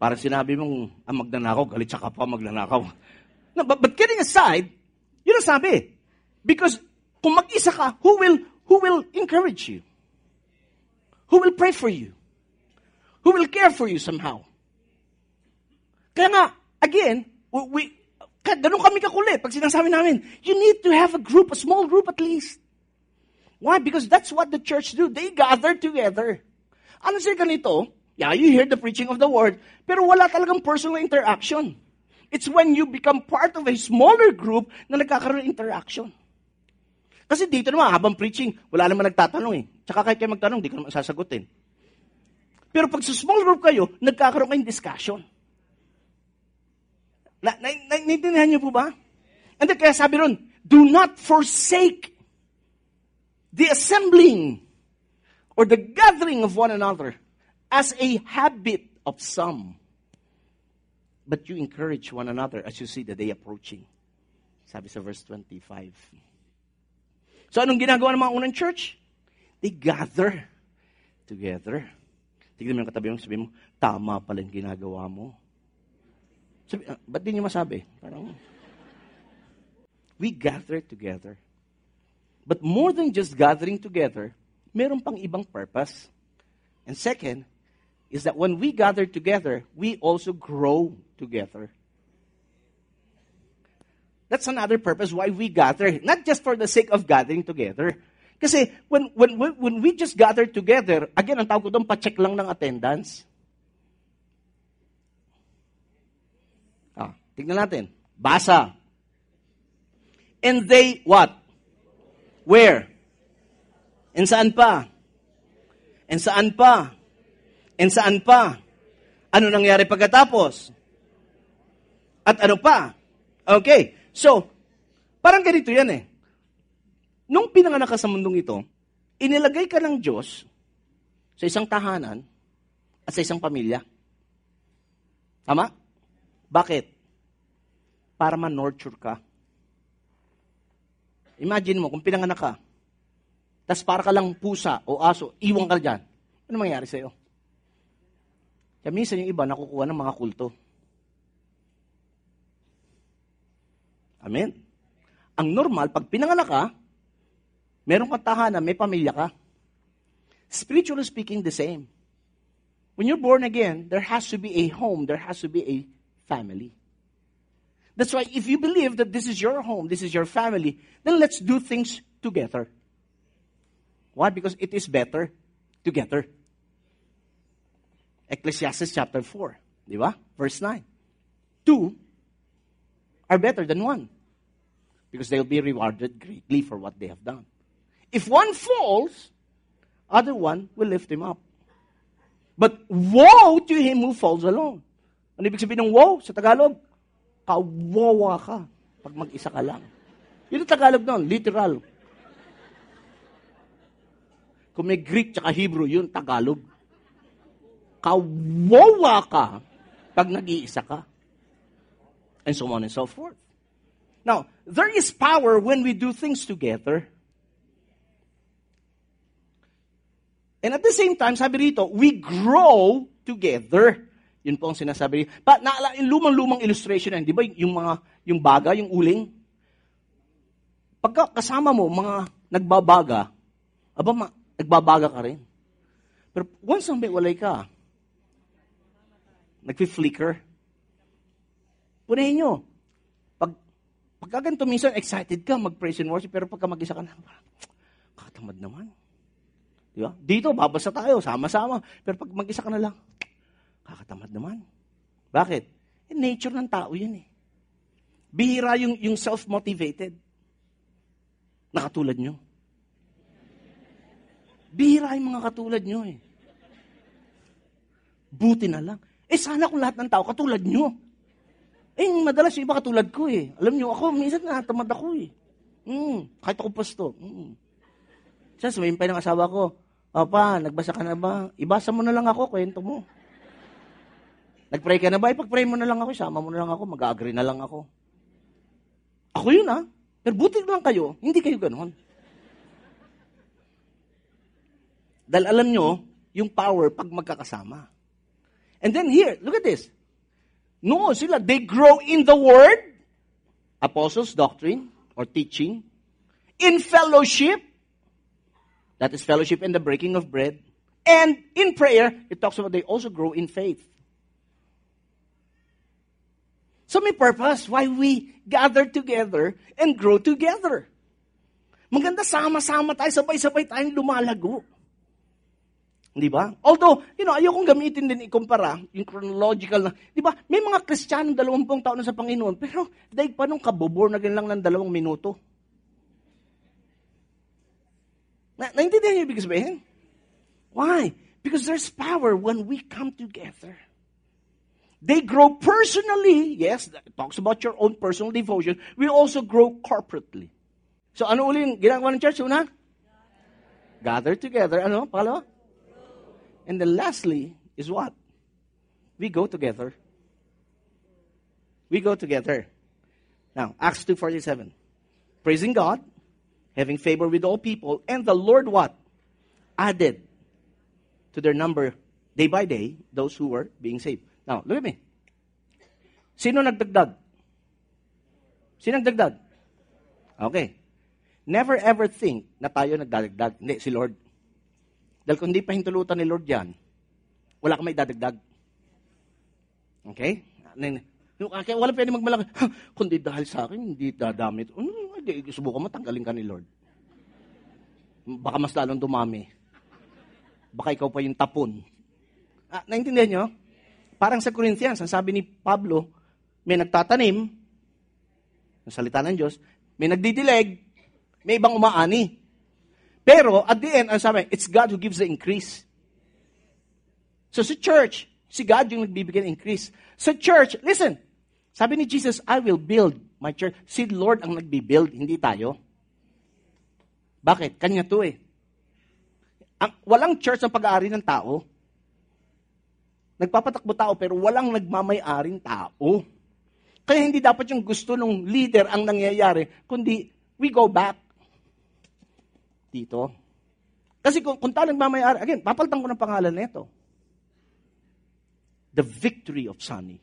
Para sinabi mong, ang ah, magnanakaw, galit sa kapwa magnanakaw. No, but, but getting aside, yun ang sabi. Because kung mag-isa ka, who will, who will encourage you? Who will pray for you? Who will care for you somehow? Kaya nga, again, we, ganun kami kakulit pag sinasabi namin, you need to have a group, a small group at least. Why? Because that's what the church do. They gather together. Ano siya ganito? Yeah, you hear the preaching of the word, pero wala talagang personal interaction. It's when you become part of a smaller group na nagkakaroon interaction. Kasi dito naman, habang preaching, wala naman nagtatanong eh. Tsaka kahit kayo magtanong, di ko naman sasagutin. Pero pag sa small group kayo, nagkakaroon kayong discussion. Na, na, na, naintindihan niyo po ba? And then, kaya sabi ron, do not forsake the assembling or the gathering of one another as a habit of some but you encourage one another as you see the day approaching. Sabi sa verse 25. So anong ginagawa ng mga unang church? They gather together. Tignan mo yung katabi mo, sabi mo, tama pala yung ginagawa mo. Sabi, uh, ba't di niyo masabi? Parang, we gather together. But more than just gathering together, meron pang ibang purpose. And second, is that when we gather together, we also grow together. That's another purpose why we gather. Not just for the sake of gathering together. Kasi when, when, when we just gather together, again, ang tawag ko doon, pa-check lang ng attendance. Ah, tignan natin. Basa. And they, what? Where? And saan pa? And saan pa? And saan pa? Ano nangyari pagkatapos? At ano pa? Okay. So, parang ganito yan eh. Nung pinanganak ka sa mundong ito, inilagay ka ng Diyos sa isang tahanan at sa isang pamilya. Tama? Bakit? Para ma-nurture ka. Imagine mo, kung pinanganak ka, tapos para ka lang pusa o aso, iwan ka dyan. Ano mangyayari sa'yo? Kaya minsan yung iba nakukuha ng mga kulto. Amen? Ang normal, pag pinanganak ka, meron kang tahanan, may pamilya ka. Spiritually speaking, the same. When you're born again, there has to be a home, there has to be a family. That's why if you believe that this is your home, this is your family, then let's do things together. Why? Because it is better together. Ecclesiastes chapter 4, di ba? Verse 9. Two are better than one because they'll be rewarded greatly for what they have done. If one falls, other one will lift him up. But woe to him who falls alone. Ano ibig sabihin ng woe sa Tagalog? Kawawa ka pag mag-isa ka lang. Yun ang Tagalog nun, literal. Kung may Greek tsaka Hebrew, yun Tagalog. Kawawa ka pag nag-iisa ka. And so on and so forth. Now, there is power when we do things together. And at the same time, sabi rito, we grow together. Yun po ang sinasabi. Pa, naala, yung lumang-lumang illustration yan, di ba? Yung mga, yung baga, yung uling. Pagka kasama mo, mga nagbabaga, aba, ma, nagbabaga ka rin. Pero once ang may walay ka, nagfi-flicker, punahin nyo. Pag, pagka ganito minsan, excited ka, mag-praise and worship, pero pagka mag-isa ka na, katamad naman. Di ba? Dito, babasa tayo, sama-sama. Pero pag mag-isa ka na lang, kakatamad naman. Bakit? Eh, nature ng tao yan eh. Bihira yung, yung self-motivated. Nakatulad nyo. Bihira yung mga katulad nyo eh. Buti na lang. Eh sana kung lahat ng tao katulad nyo. Eh, madalas yung iba katulad ko eh. Alam nyo, ako, minsan natamad ako eh. Mm, kahit ako pasto. Mm. Siya, sumimpay ng asawa ko, Papa, nagbasa ka na ba? Ibasa mo na lang ako, kwento mo. Nagpray ka na ba? Ipag-pray mo na lang ako, sama mo na lang ako, mag-agree na lang ako. Ako yun ah. Pero buti lang kayo, hindi kayo ganon. Dahil alam nyo, yung power pag magkakasama. And then here, look at this. No, sila, they grow in the word, apostles' doctrine, or teaching, in fellowship, that is fellowship and the breaking of bread, and in prayer, it talks about they also grow in faith. So may purpose why we gather together and grow together. Maganda sama-sama tayo, sabay-sabay tayong lumalago. Di ba? Although, you know, ayokong gamitin din ikumpara yung chronological na, di ba, may mga Kristiyano dalawampung taon na sa Panginoon, pero daig pa nung kabobor na lang ng dalawang minuto. Na, naintindihan niyo ibig sabihin? Why? Because there's power when we come together. They grow personally. Yes, talks about your own personal devotion. We also grow corporately. So ano uli yung ginagawa ng church? Una? Gather together. Ano? Pangalawa? And then lastly is what? We go together. We go together. Now, Acts 2.47. Praising God, having favor with all people, and the Lord what? Added to their number day by day those who were being saved. Now, look at me. Sino nagdagdag? Sino nagdagdag? Okay. Never ever think na tayo nagdadagdag. Hindi, si Lord. Dahil kung hindi pa hintulutan ni Lord yan, wala ka may dadagdag. Okay? Kaya wala pwede magmalaki, kundi dahil sa akin, hindi dadamit. Ano, hindi, subukan mo, tanggalin ka ni Lord. Baka mas lalong dumami. Baka ikaw pa yung tapon. Ah, naintindihan nyo? Parang sa Corinthians, ang sabi ni Pablo, may nagtatanim, ang salita ng Diyos, may nagdidileg, may ibang umaani. Pero at the end, ang sabi, it's God who gives the increase. So sa church, si God yung nagbibigay ng increase. Sa church, listen, sabi ni Jesus, I will build my church. Si Lord ang nagbi-build, hindi tayo. Bakit? Kanya to eh. Ang, walang church ang pag-aari ng tao. Nagpapatakbo tao pero walang nagmamay-aring tao. Kaya hindi dapat yung gusto ng leader ang nangyayari, kundi we go back dito. Kasi kung, kung tayo nagmamay-ari, again, papalitan ko ng pangalan nito. The victory of Sunny.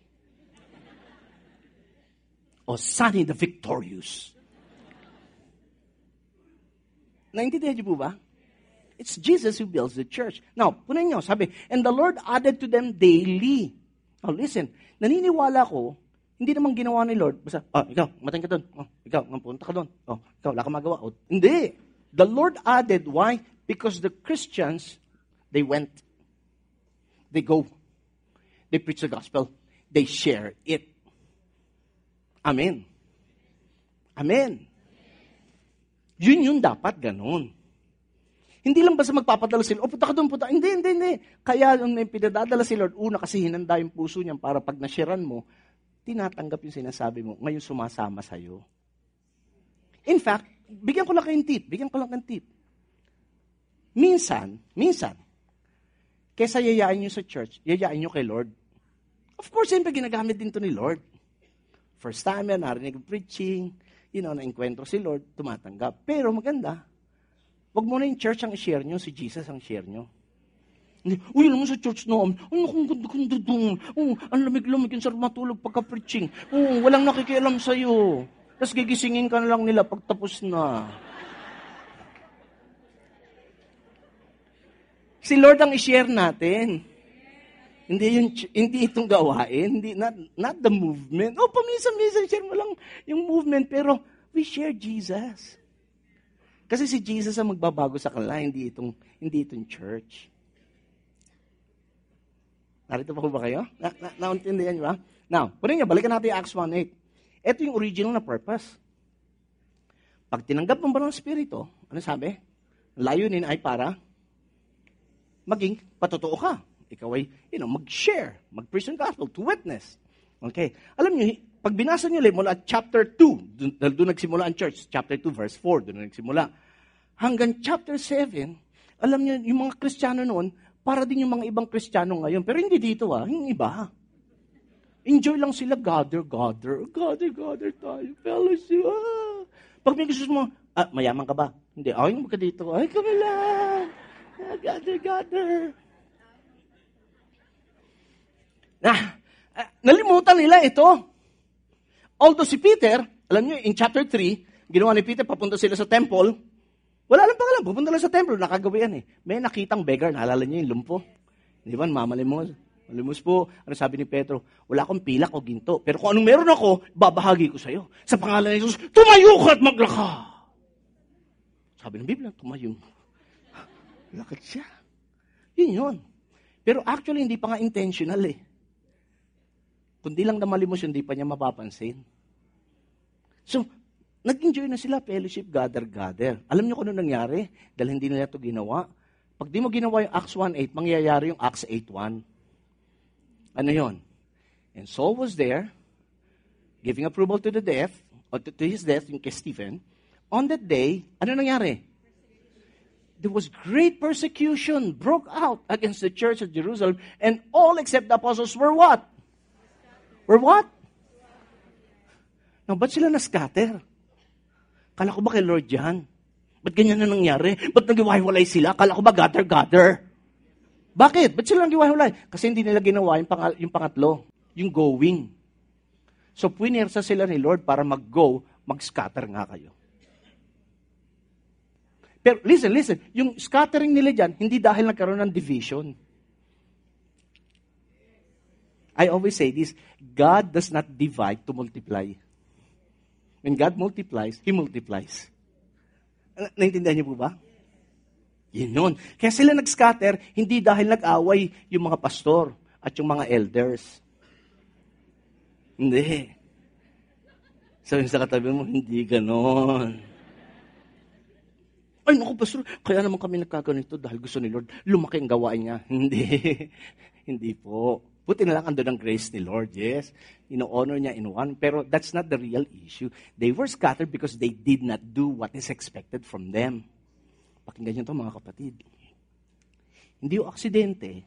O Sunny the victorious. Naintindihan niyo po ba? It's Jesus who builds the church. Now, punin nyo, sabi, and the Lord added to them daily. Now, listen, naniniwala ko, hindi naman ginawa ni Lord. Basta, oh, ikaw, mating ka doon. Oh, ikaw, punta ka doon. Oh, ikaw, wala ka magawa. Oh, hindi. The Lord added. Why? Because the Christians, they went. They go. They preach the gospel. They share it. Amen. Amen. Yun yung dapat ganun. Hindi lang basta magpapadala si Lord, o punta ka doon, punta. Hindi, hindi, hindi. Kaya yung pinadadala si Lord, una kasi hinanda yung puso niya para pag nashiran mo, tinatanggap yung sinasabi mo, ngayon sumasama sa'yo. In fact, bigyan ko lang kayong tip, bigyan ko lang kayong tip. Minsan, minsan, kesa yayain nyo sa church, yayain nyo kay Lord. Of course, siyempre ginagamit din to ni Lord. First time yan, narinig preaching, you know, na-enkwentro si Lord, tumatanggap. Pero maganda, wag mo na yung church ang i-share nyo, si Jesus ang share nyo. Uy, naman sa church noon, ay, naku, ganda-ganda doon. Oh, ang lamig-lamig yung sarap pagka-preaching. Oh, walang nakikialam sa'yo. Tapos gigisingin ka na lang nila pagtapos na. Si Lord ang i-share natin. Hindi yung hindi itong gawain, hindi not, not the movement. Oh, paminsan-minsan share mo lang yung movement pero we share Jesus. Kasi si Jesus ang magbabago sa kanila, hindi itong hindi itong church. Narito pa po ba kayo? Na, na, nauntindihan niyo ba? Now, pwede niyo, balikan natin yung Acts 1.8. Ito yung original na purpose. Pag tinanggap mo ng Espiritu, ano sabi? Layunin ay para maging patotoo ka ikaw ay, you know, mag-share, mag-preach gospel, to witness. Okay. Alam niyo, pag binasa niyo mula chapter 2, dahil doon nagsimula ang church, chapter 2, verse 4, doon nagsimula, hanggang chapter 7, alam niyo, yung mga Kristiyano noon, para din yung mga ibang Kristiyano ngayon. Pero hindi dito ah, yung iba. Enjoy lang sila, gather, gather, gather, gather tayo, fellowship. Ah. Pag may gusto mo, ah, mayaman ka ba? Hindi, ay, mo ka dito. Ay, kami lang. Ah, gather, gather. Na, uh, nalimutan nila ito. Although si Peter, alam niyo, in chapter 3, ginawa ni Peter, papunta sila sa temple. Wala lang pangalan, pupunta lang sa temple, nakagawian eh. May nakitang beggar, naalala niyo yung lumpo. Di ba, mamalimos. Malimos po, ano sabi ni Pedro, wala akong pilak o ginto, pero kung anong meron ako, babahagi ko sa iyo. Sa pangalan ni Jesus, tumayo ka at maglaka. Sabi ng Biblia, tumayo. Lakad siya. Yun yun. Pero actually, hindi pa nga intentional eh. Kundi lang na malimos, hindi pa niya mapapansin. So, nag-enjoy na sila, fellowship, gather, gather. Alam niyo kung ano nangyari? Dahil hindi nila ito ginawa. Pag di mo ginawa yung Acts 1.8, mangyayari yung Acts 8.1. Ano yon? And Saul was there, giving approval to the death, or to, to his death, yung kay Stephen. On that day, ano nangyari? There was great persecution broke out against the church of Jerusalem, and all except the apostles were what? Or what? Now, ba't sila na-scatter? Kala ko ba kay Lord yan? Ba't ganyan na nangyari? Ba't nagiwahiwalay sila? Kala ko ba gather-gather? Bakit? Ba't sila nagiwahiwalay? Kasi hindi nila ginawa yung, pang- yung pangatlo, yung going. So, puwinersa sila ni Lord para mag-go, mag-scatter nga kayo. Pero listen, listen, yung scattering nila dyan, hindi dahil nagkaroon ng division. I always say this, God does not divide to multiply. When God multiplies, He multiplies. Naintindihan niyo po ba? Yun yun. Kaya sila nag-scatter, hindi dahil nag-away yung mga pastor at yung mga elders. Hindi. Sabi sa katabi mo, hindi ganon. Ay, naku, pastor, kaya naman kami nagkaganito dahil gusto ni Lord, lumaki ang gawain niya. Hindi. hindi po. Buti na lang ando ng grace ni Lord, yes. Ino-honor niya in one. Pero that's not the real issue. They were scattered because they did not do what is expected from them. Pakinggan niyo to mga kapatid. Hindi yung aksidente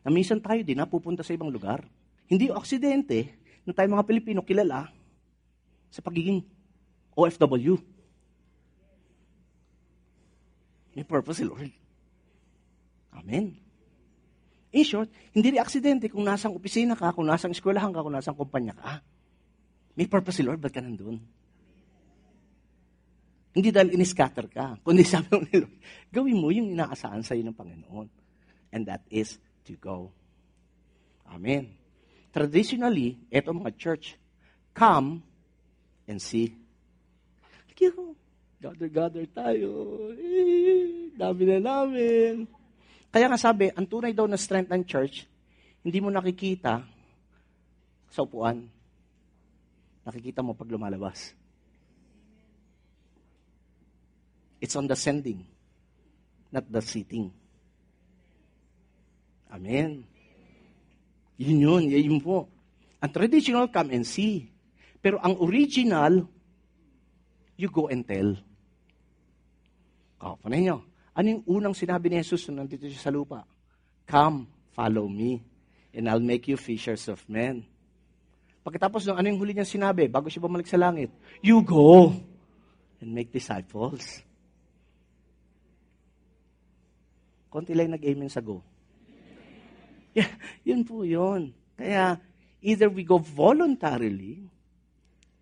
na minsan tayo din napupunta sa ibang lugar. Hindi yung aksidente na tayo mga Pilipino kilala sa pagiging OFW. May purpose si Lord. Amen. In short, hindi rin aksidente kung nasang opisina ka, kung nasang eskwelahan ka, kung nasang kumpanya ka. May purpose si Lord, ba't ka nandun? Hindi dahil in-scatter ka, kundi sabi mo ni Lord, gawin mo yung inaasahan sa iyo ng Panginoon. And that is to go. Amen. Traditionally, eto mga church, come and see. Gather-gather tayo. Eh, dami na namin. Kaya nga sabi, ang tunay daw na strength ng church, hindi mo nakikita sa upuan. Nakikita mo pag lumalabas. It's on the sending, not the sitting. Amen. Yun yun, yun po. Ang traditional, come and see. Pero ang original, you go and tell. Oh, panay nyo. Ano yung unang sinabi ni Jesus nung nandito siya sa lupa? Come, follow me, and I'll make you fishers of men. Pagkatapos ng ano yung huli niya sinabi, bago siya bumalik sa langit, you go and make disciples. Konti lang nag-amen sa go. Yeah, yun po yun. Kaya, either we go voluntarily,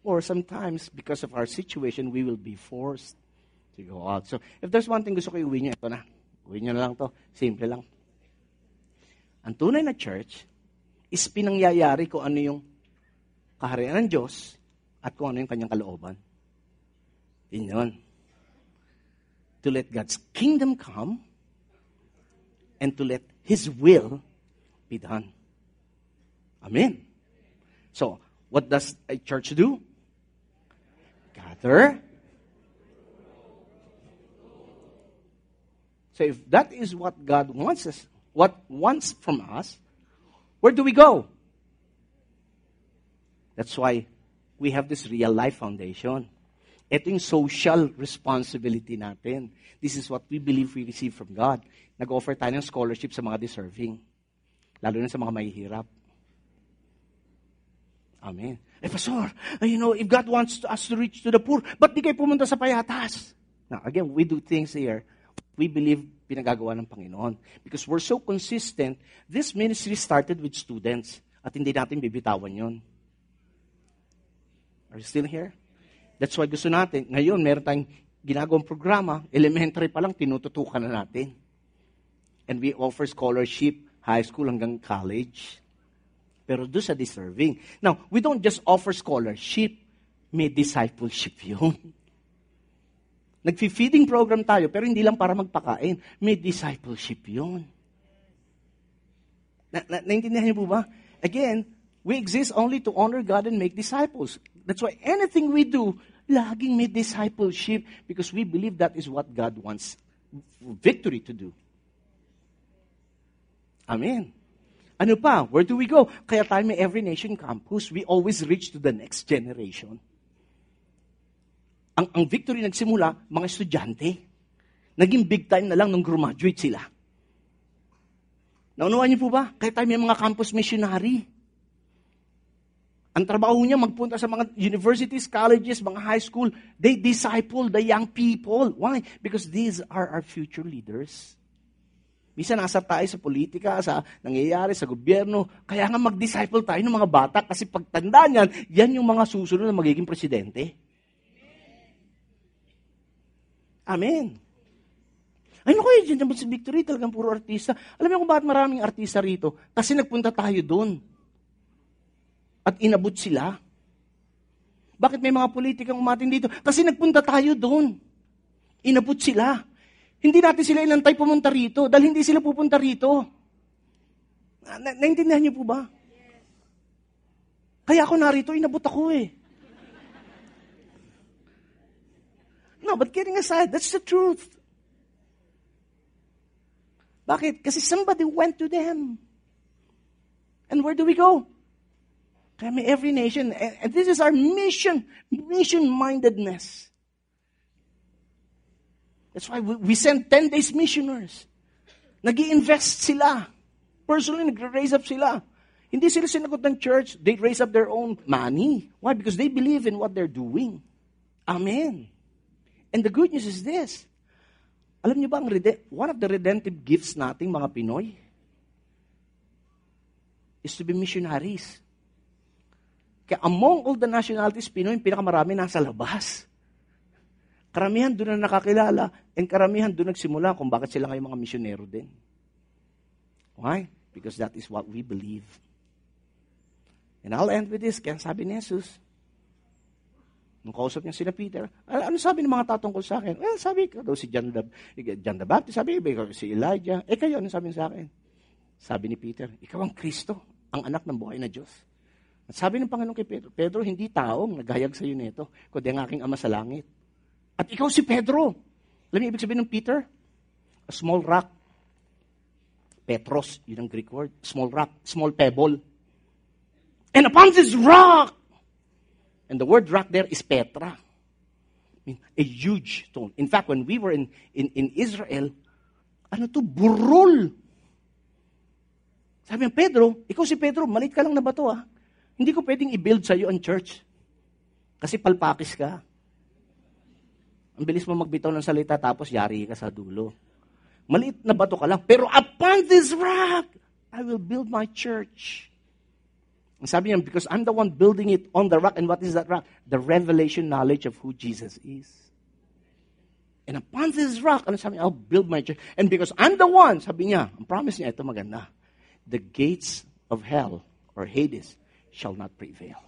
or sometimes, because of our situation, we will be forced to go out. So, if there's one thing gusto ko iuwi niyo, ito na. Uwi niyo na lang to. Simple lang. Ang tunay na church is pinangyayari kung ano yung kaharian ng Diyos at kung ano yung kanyang kalooban. Yun yun. To let God's kingdom come and to let His will be done. Amen. So, what does a church do? Gather So if that is what God wants us, what wants from us, where do we go? That's why we have this real life foundation. Ito yung social responsibility natin. This is what we believe we receive from God. Nag-offer tayo ng scholarship sa mga deserving. Lalo na sa mga mahihirap. Amen. Eh, Pastor, you know, if God wants us to reach to the poor, ba't di kayo pumunta sa payatas? Now, again, we do things here we believe pinagagawa ng Panginoon. Because we're so consistent, this ministry started with students at hindi natin bibitawan yon. Are you still here? That's why gusto natin, ngayon meron tayong ginagawang programa, elementary pa lang, tinututukan na natin. And we offer scholarship, high school hanggang college. Pero do sa deserving. Now, we don't just offer scholarship, may discipleship yun. Nag-feeding program tayo, pero hindi lang para magpakain. May discipleship yun. Na, na, naintindihan niyo po ba? Again, we exist only to honor God and make disciples. That's why anything we do, laging may discipleship because we believe that is what God wants victory to do. Amen. Ano pa? Where do we go? Kaya tayo may Every Nation Campus, we always reach to the next generation ang, ang victory nagsimula, mga estudyante. Naging big time na lang nung graduate sila. Naunawa niyo po ba? Kaya tayo may mga campus missionary. Ang trabaho niya magpunta sa mga universities, colleges, mga high school. They disciple the young people. Why? Because these are our future leaders. Misa nasa tayo sa politika, sa nangyayari, sa gobyerno. Kaya nga mag-disciple tayo ng mga bata kasi pagtanda niyan, yan yung mga susunod na magiging presidente. Amen. Ano kayo dyan naman sa Victory? Talagang puro artista. Alam niyo kung bakit maraming artista rito? Kasi nagpunta tayo doon. At inabot sila. Bakit may mga politikang umatin dito? Kasi nagpunta tayo doon. Inabot sila. Hindi natin sila inantay pumunta rito dahil hindi sila pupunta rito. Na- naintindihan niyo po ba? Kaya ako narito, inabot ako eh. No, but kidding aside, that's the truth. Bakit? Kasi somebody went to them. And where do we go? Kaya may every nation. And this is our mission, mission-mindedness. That's why we send 10 days missioners. nag invest sila. Personally, nag-raise up sila. Hindi sila sinagot ng church. They raise up their own money. Why? Because they believe in what they're doing. Amen. And the good news is this. Alam niyo ba, ang one of the redemptive gifts nating mga Pinoy is to be missionaries. Kaya among all the nationalities, Pinoy, pinakamarami nasa labas. Karamihan doon na nakakilala, and karamihan doon nagsimula kung bakit sila ngayon mga misyonero din. Why? Because that is what we believe. And I'll end with this. Kaya sabi ni Jesus, nung kausap niya sila Peter, ano sabi ng mga tatungkol sa akin? Well, sabi ko daw si John the, John the Baptist, sabi ko si Elijah. Eh kayo, ano sabi sa akin? Sabi ni Peter, ikaw ang Kristo, ang anak ng buhay na Diyos. At sabi ng Panginoon kay Pedro, Pedro, hindi taong naghayag sa iyo nito, kundi ang aking ama sa langit. At ikaw si Pedro. Alam niyo ibig sabihin ng Peter? A small rock. Petros, yun ang Greek word. Small rock, small pebble. And upon this rock, and the word rock there is Petra. I mean, a huge stone. In fact, when we were in, in, in Israel, ano to, burol. Sabi ng Pedro, ikaw si Pedro, malit ka lang na ba to ah? Hindi ko pwedeng i-build sa iyo ang church. Kasi palpakis ka. Ang bilis mo magbitaw ng salita tapos yari ka sa dulo. Maliit na bato ka lang. Pero upon this rock, I will build my church. Sabi niya, because I'm the one building it on the rock. And what is that rock? The revelation knowledge of who Jesus is. And upon this rock, ano sabi niya, I'll build my church. And because I'm the one, sabi niya, ang promise niya, ito maganda. The gates of hell or Hades shall not prevail.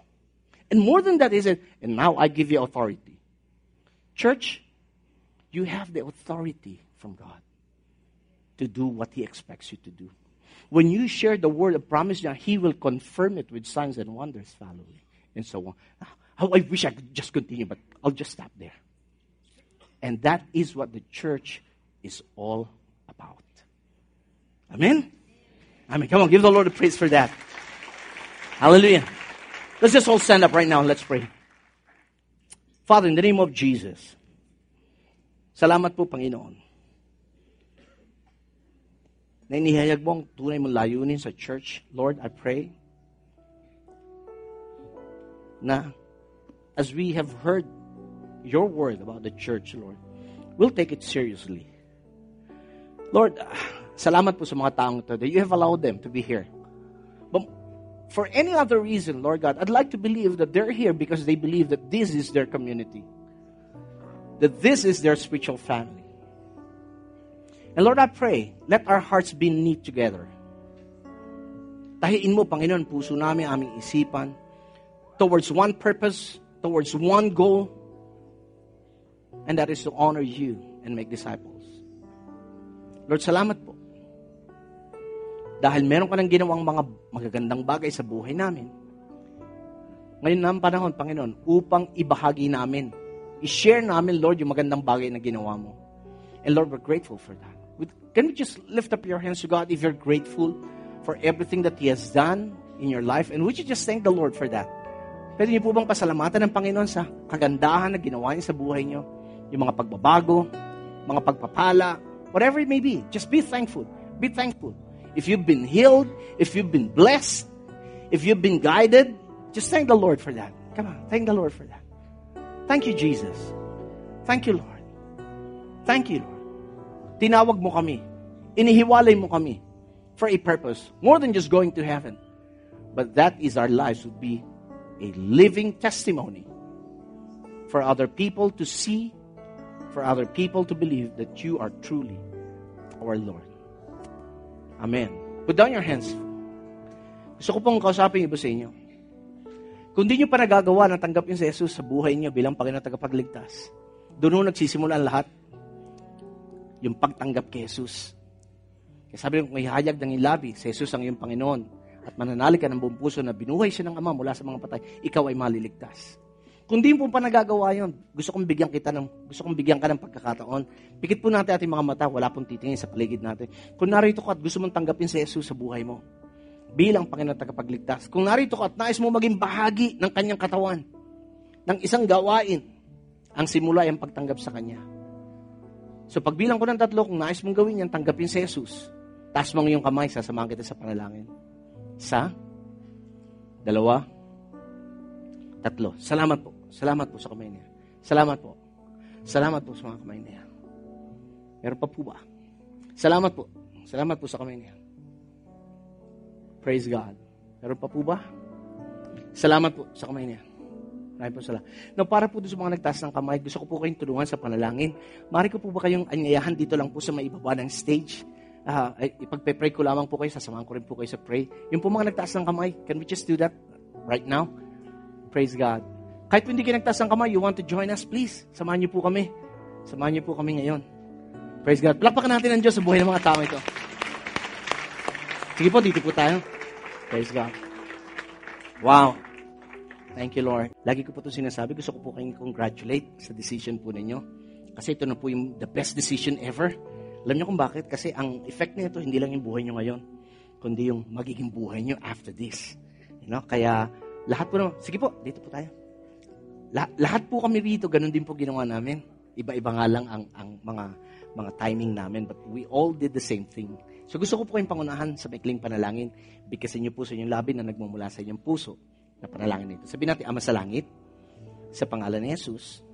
And more than that, he said, and now I give you authority Church, you have the authority from God to do what He expects you to do. When you share the word of promise, He will confirm it with signs and wonders following, and so on. How I wish I could just continue, but I'll just stop there. And that is what the church is all about. Amen? I mean, Come on, give the Lord a praise for that. Hallelujah. Let's just all stand up right now and let's pray. Father, in the name of Jesus, salamat po, Panginoon. Na inihayag mo ang tunay mong layunin sa church. Lord, I pray na as we have heard your word about the church, Lord, we'll take it seriously. Lord, salamat po sa mga taong ito that you have allowed them to be here. But for any other reason, Lord God, I'd like to believe that they're here because they believe that this is their community, that this is their spiritual family. And Lord, I pray, let our hearts be knit together. Tahiin mo, Panginoon, puso namin, aming isipan, towards one purpose, towards one goal, and that is to honor you and make disciples. Lord, salamat po dahil meron ka nang ginawang mga magagandang bagay sa buhay namin. Ngayon na ang panahon, Panginoon, upang ibahagi namin, i-share namin, Lord, yung magandang bagay na ginawa mo. And Lord, we're grateful for that. Can we just lift up your hands to God if you're grateful for everything that He has done in your life? And would you just thank the Lord for that? Pwede niyo po bang pasalamatan ng Panginoon sa kagandahan na ginawa niya sa buhay niyo? Yung mga pagbabago, mga pagpapala, whatever it may be. Just be thankful. Be thankful if you've been healed, if you've been blessed, if you've been guided, just thank the Lord for that. Come on, thank the Lord for that. Thank you, Jesus. Thank you, Lord. Thank you, Lord. Tinawag mo kami. Inihiwalay mo kami for a purpose. More than just going to heaven. But that is our lives would be a living testimony for other people to see, for other people to believe that you are truly our Lord. Amen. Put down your hands. Gusto ko pong kausapin iba sa inyo. Kung di nyo pa nagagawa na tanggapin si Jesus sa buhay niyo bilang Panginoon tagapagligtas, doon nagsisimula ang lahat. Yung pagtanggap kay Jesus. Kaya sabi ko, kung ihayag ng ilabi, si Jesus ang iyong Panginoon at mananalig ka ng buong puso na binuhay siya ng Ama mula sa mga patay, ikaw ay maliligtas. Kung di mo pa nagagawa yon, gusto kong bigyan kita ng, gusto kong bigyan ka ng pagkakataon. Pikit po natin ating mga mata, wala pong titingin sa paligid natin. Kung narito ka at gusto mong tanggapin si Jesus sa buhay mo, bilang Panginoon tagapagligtas. Kung narito ka at nais mo maging bahagi ng kanyang katawan, ng isang gawain, ang simula ay ang pagtanggap sa kanya. So pagbilang ko ng tatlo, kung nais mong gawin yan, tanggapin si Jesus. Taas mong iyong kamay, sasamahan kita sa panalangin. Sa, dalawa, tatlo. Salamat po. Salamat po sa kamay niya. Salamat po. Salamat po sa mga kamay niya. Meron pa po ba? Salamat po. Salamat po sa kamay niya. Praise God. Meron pa po ba? Salamat po sa kamay niya. Maraming po salamat. Now, para po sa mga nagtaas ng kamay, gusto ko po kayong tulungan sa panalangin. Mari ko po ba kayong anyayahan dito lang po sa may ibaba ng stage? Uh, ipagpe-pray ko lamang po kayo, sasamahan ko rin po kayo sa pray. Yung po mga nagtaas ng kamay, can we just do that right now? Praise God. Kahit hindi kayo nagtaas ng kamay, you want to join us, please. Samahan niyo po kami. Samahan niyo po kami ngayon. Praise God. Palakpakan natin ang Diyos sa buhay ng mga tao ito. Sige po, dito po tayo. Praise God. Wow. Thank you, Lord. Lagi ko po ito sinasabi. Gusto ko po kayong congratulate sa decision po ninyo. Kasi ito na po yung the best decision ever. Alam niyo kung bakit? Kasi ang effect nito, hindi lang yung buhay niyo ngayon, kundi yung magiging buhay niyo after this. You know? Kaya, lahat po naman, sige po, dito po tayo. Lah, lahat po kami rito, ganun din po ginawa namin. Iba-iba nga lang ang, ang mga mga timing namin, but we all did the same thing. So gusto ko po kayong pangunahan sa maikling panalangin. Bigkasin niyo po sa inyong labi na nagmumula sa inyong puso na panalangin nito. Sabihin natin, Ama sa Langit, sa pangalan ni Jesus,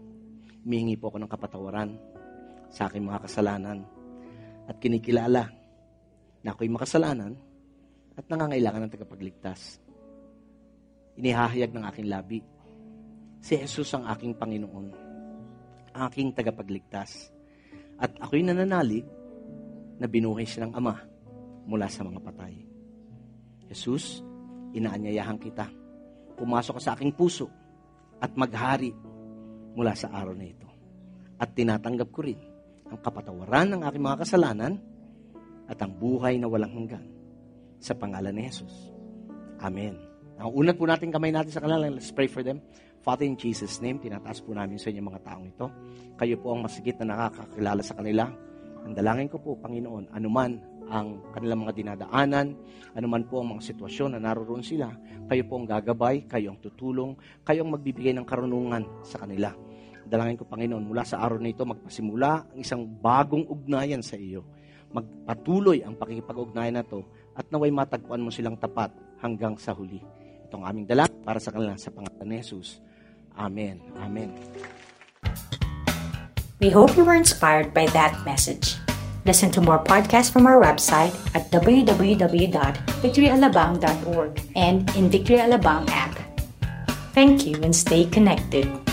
humihingi po ako ng kapatawaran sa aking mga kasalanan at kinikilala na ako'y makasalanan at nangangailangan ng tagapagligtas. Inihahayag ng aking labi, si Jesus ang aking Panginoon, aking tagapagligtas. At ako'y nananalig na binuhay siya ng Ama mula sa mga patay. Jesus, inaanyayahan kita pumasok ka sa aking puso at maghari mula sa araw na ito. At tinatanggap ko rin ang kapatawaran ng aking mga kasalanan at ang buhay na walang hanggan sa pangalan ni Jesus. Amen. Ang unat po natin kamay natin sa kanila, let's pray for them. Father, in Jesus' name, tinataas po namin sa inyo mga taong ito. Kayo po ang masigit na nakakakilala sa kanila. Ang dalangin ko po, Panginoon, anuman ang kanilang mga dinadaanan, anuman po ang mga sitwasyon na naroon sila, kayo po ang gagabay, kayo ang tutulong, kayo ang magbibigay ng karunungan sa kanila. Dalangin ko, Panginoon, mula sa araw na ito, magpasimula ang isang bagong ugnayan sa iyo. Magpatuloy ang pakikipag-ugnayan na to at naway matagpuan mo silang tapat hanggang sa huli. Itong aming dala para sa kanila sa pangalan ni Jesus. Amen. Amen. We hope you were inspired by that message. Listen to more podcasts from our website at www.victoryalabang.org and in Victory Alabang app. Thank you and stay connected.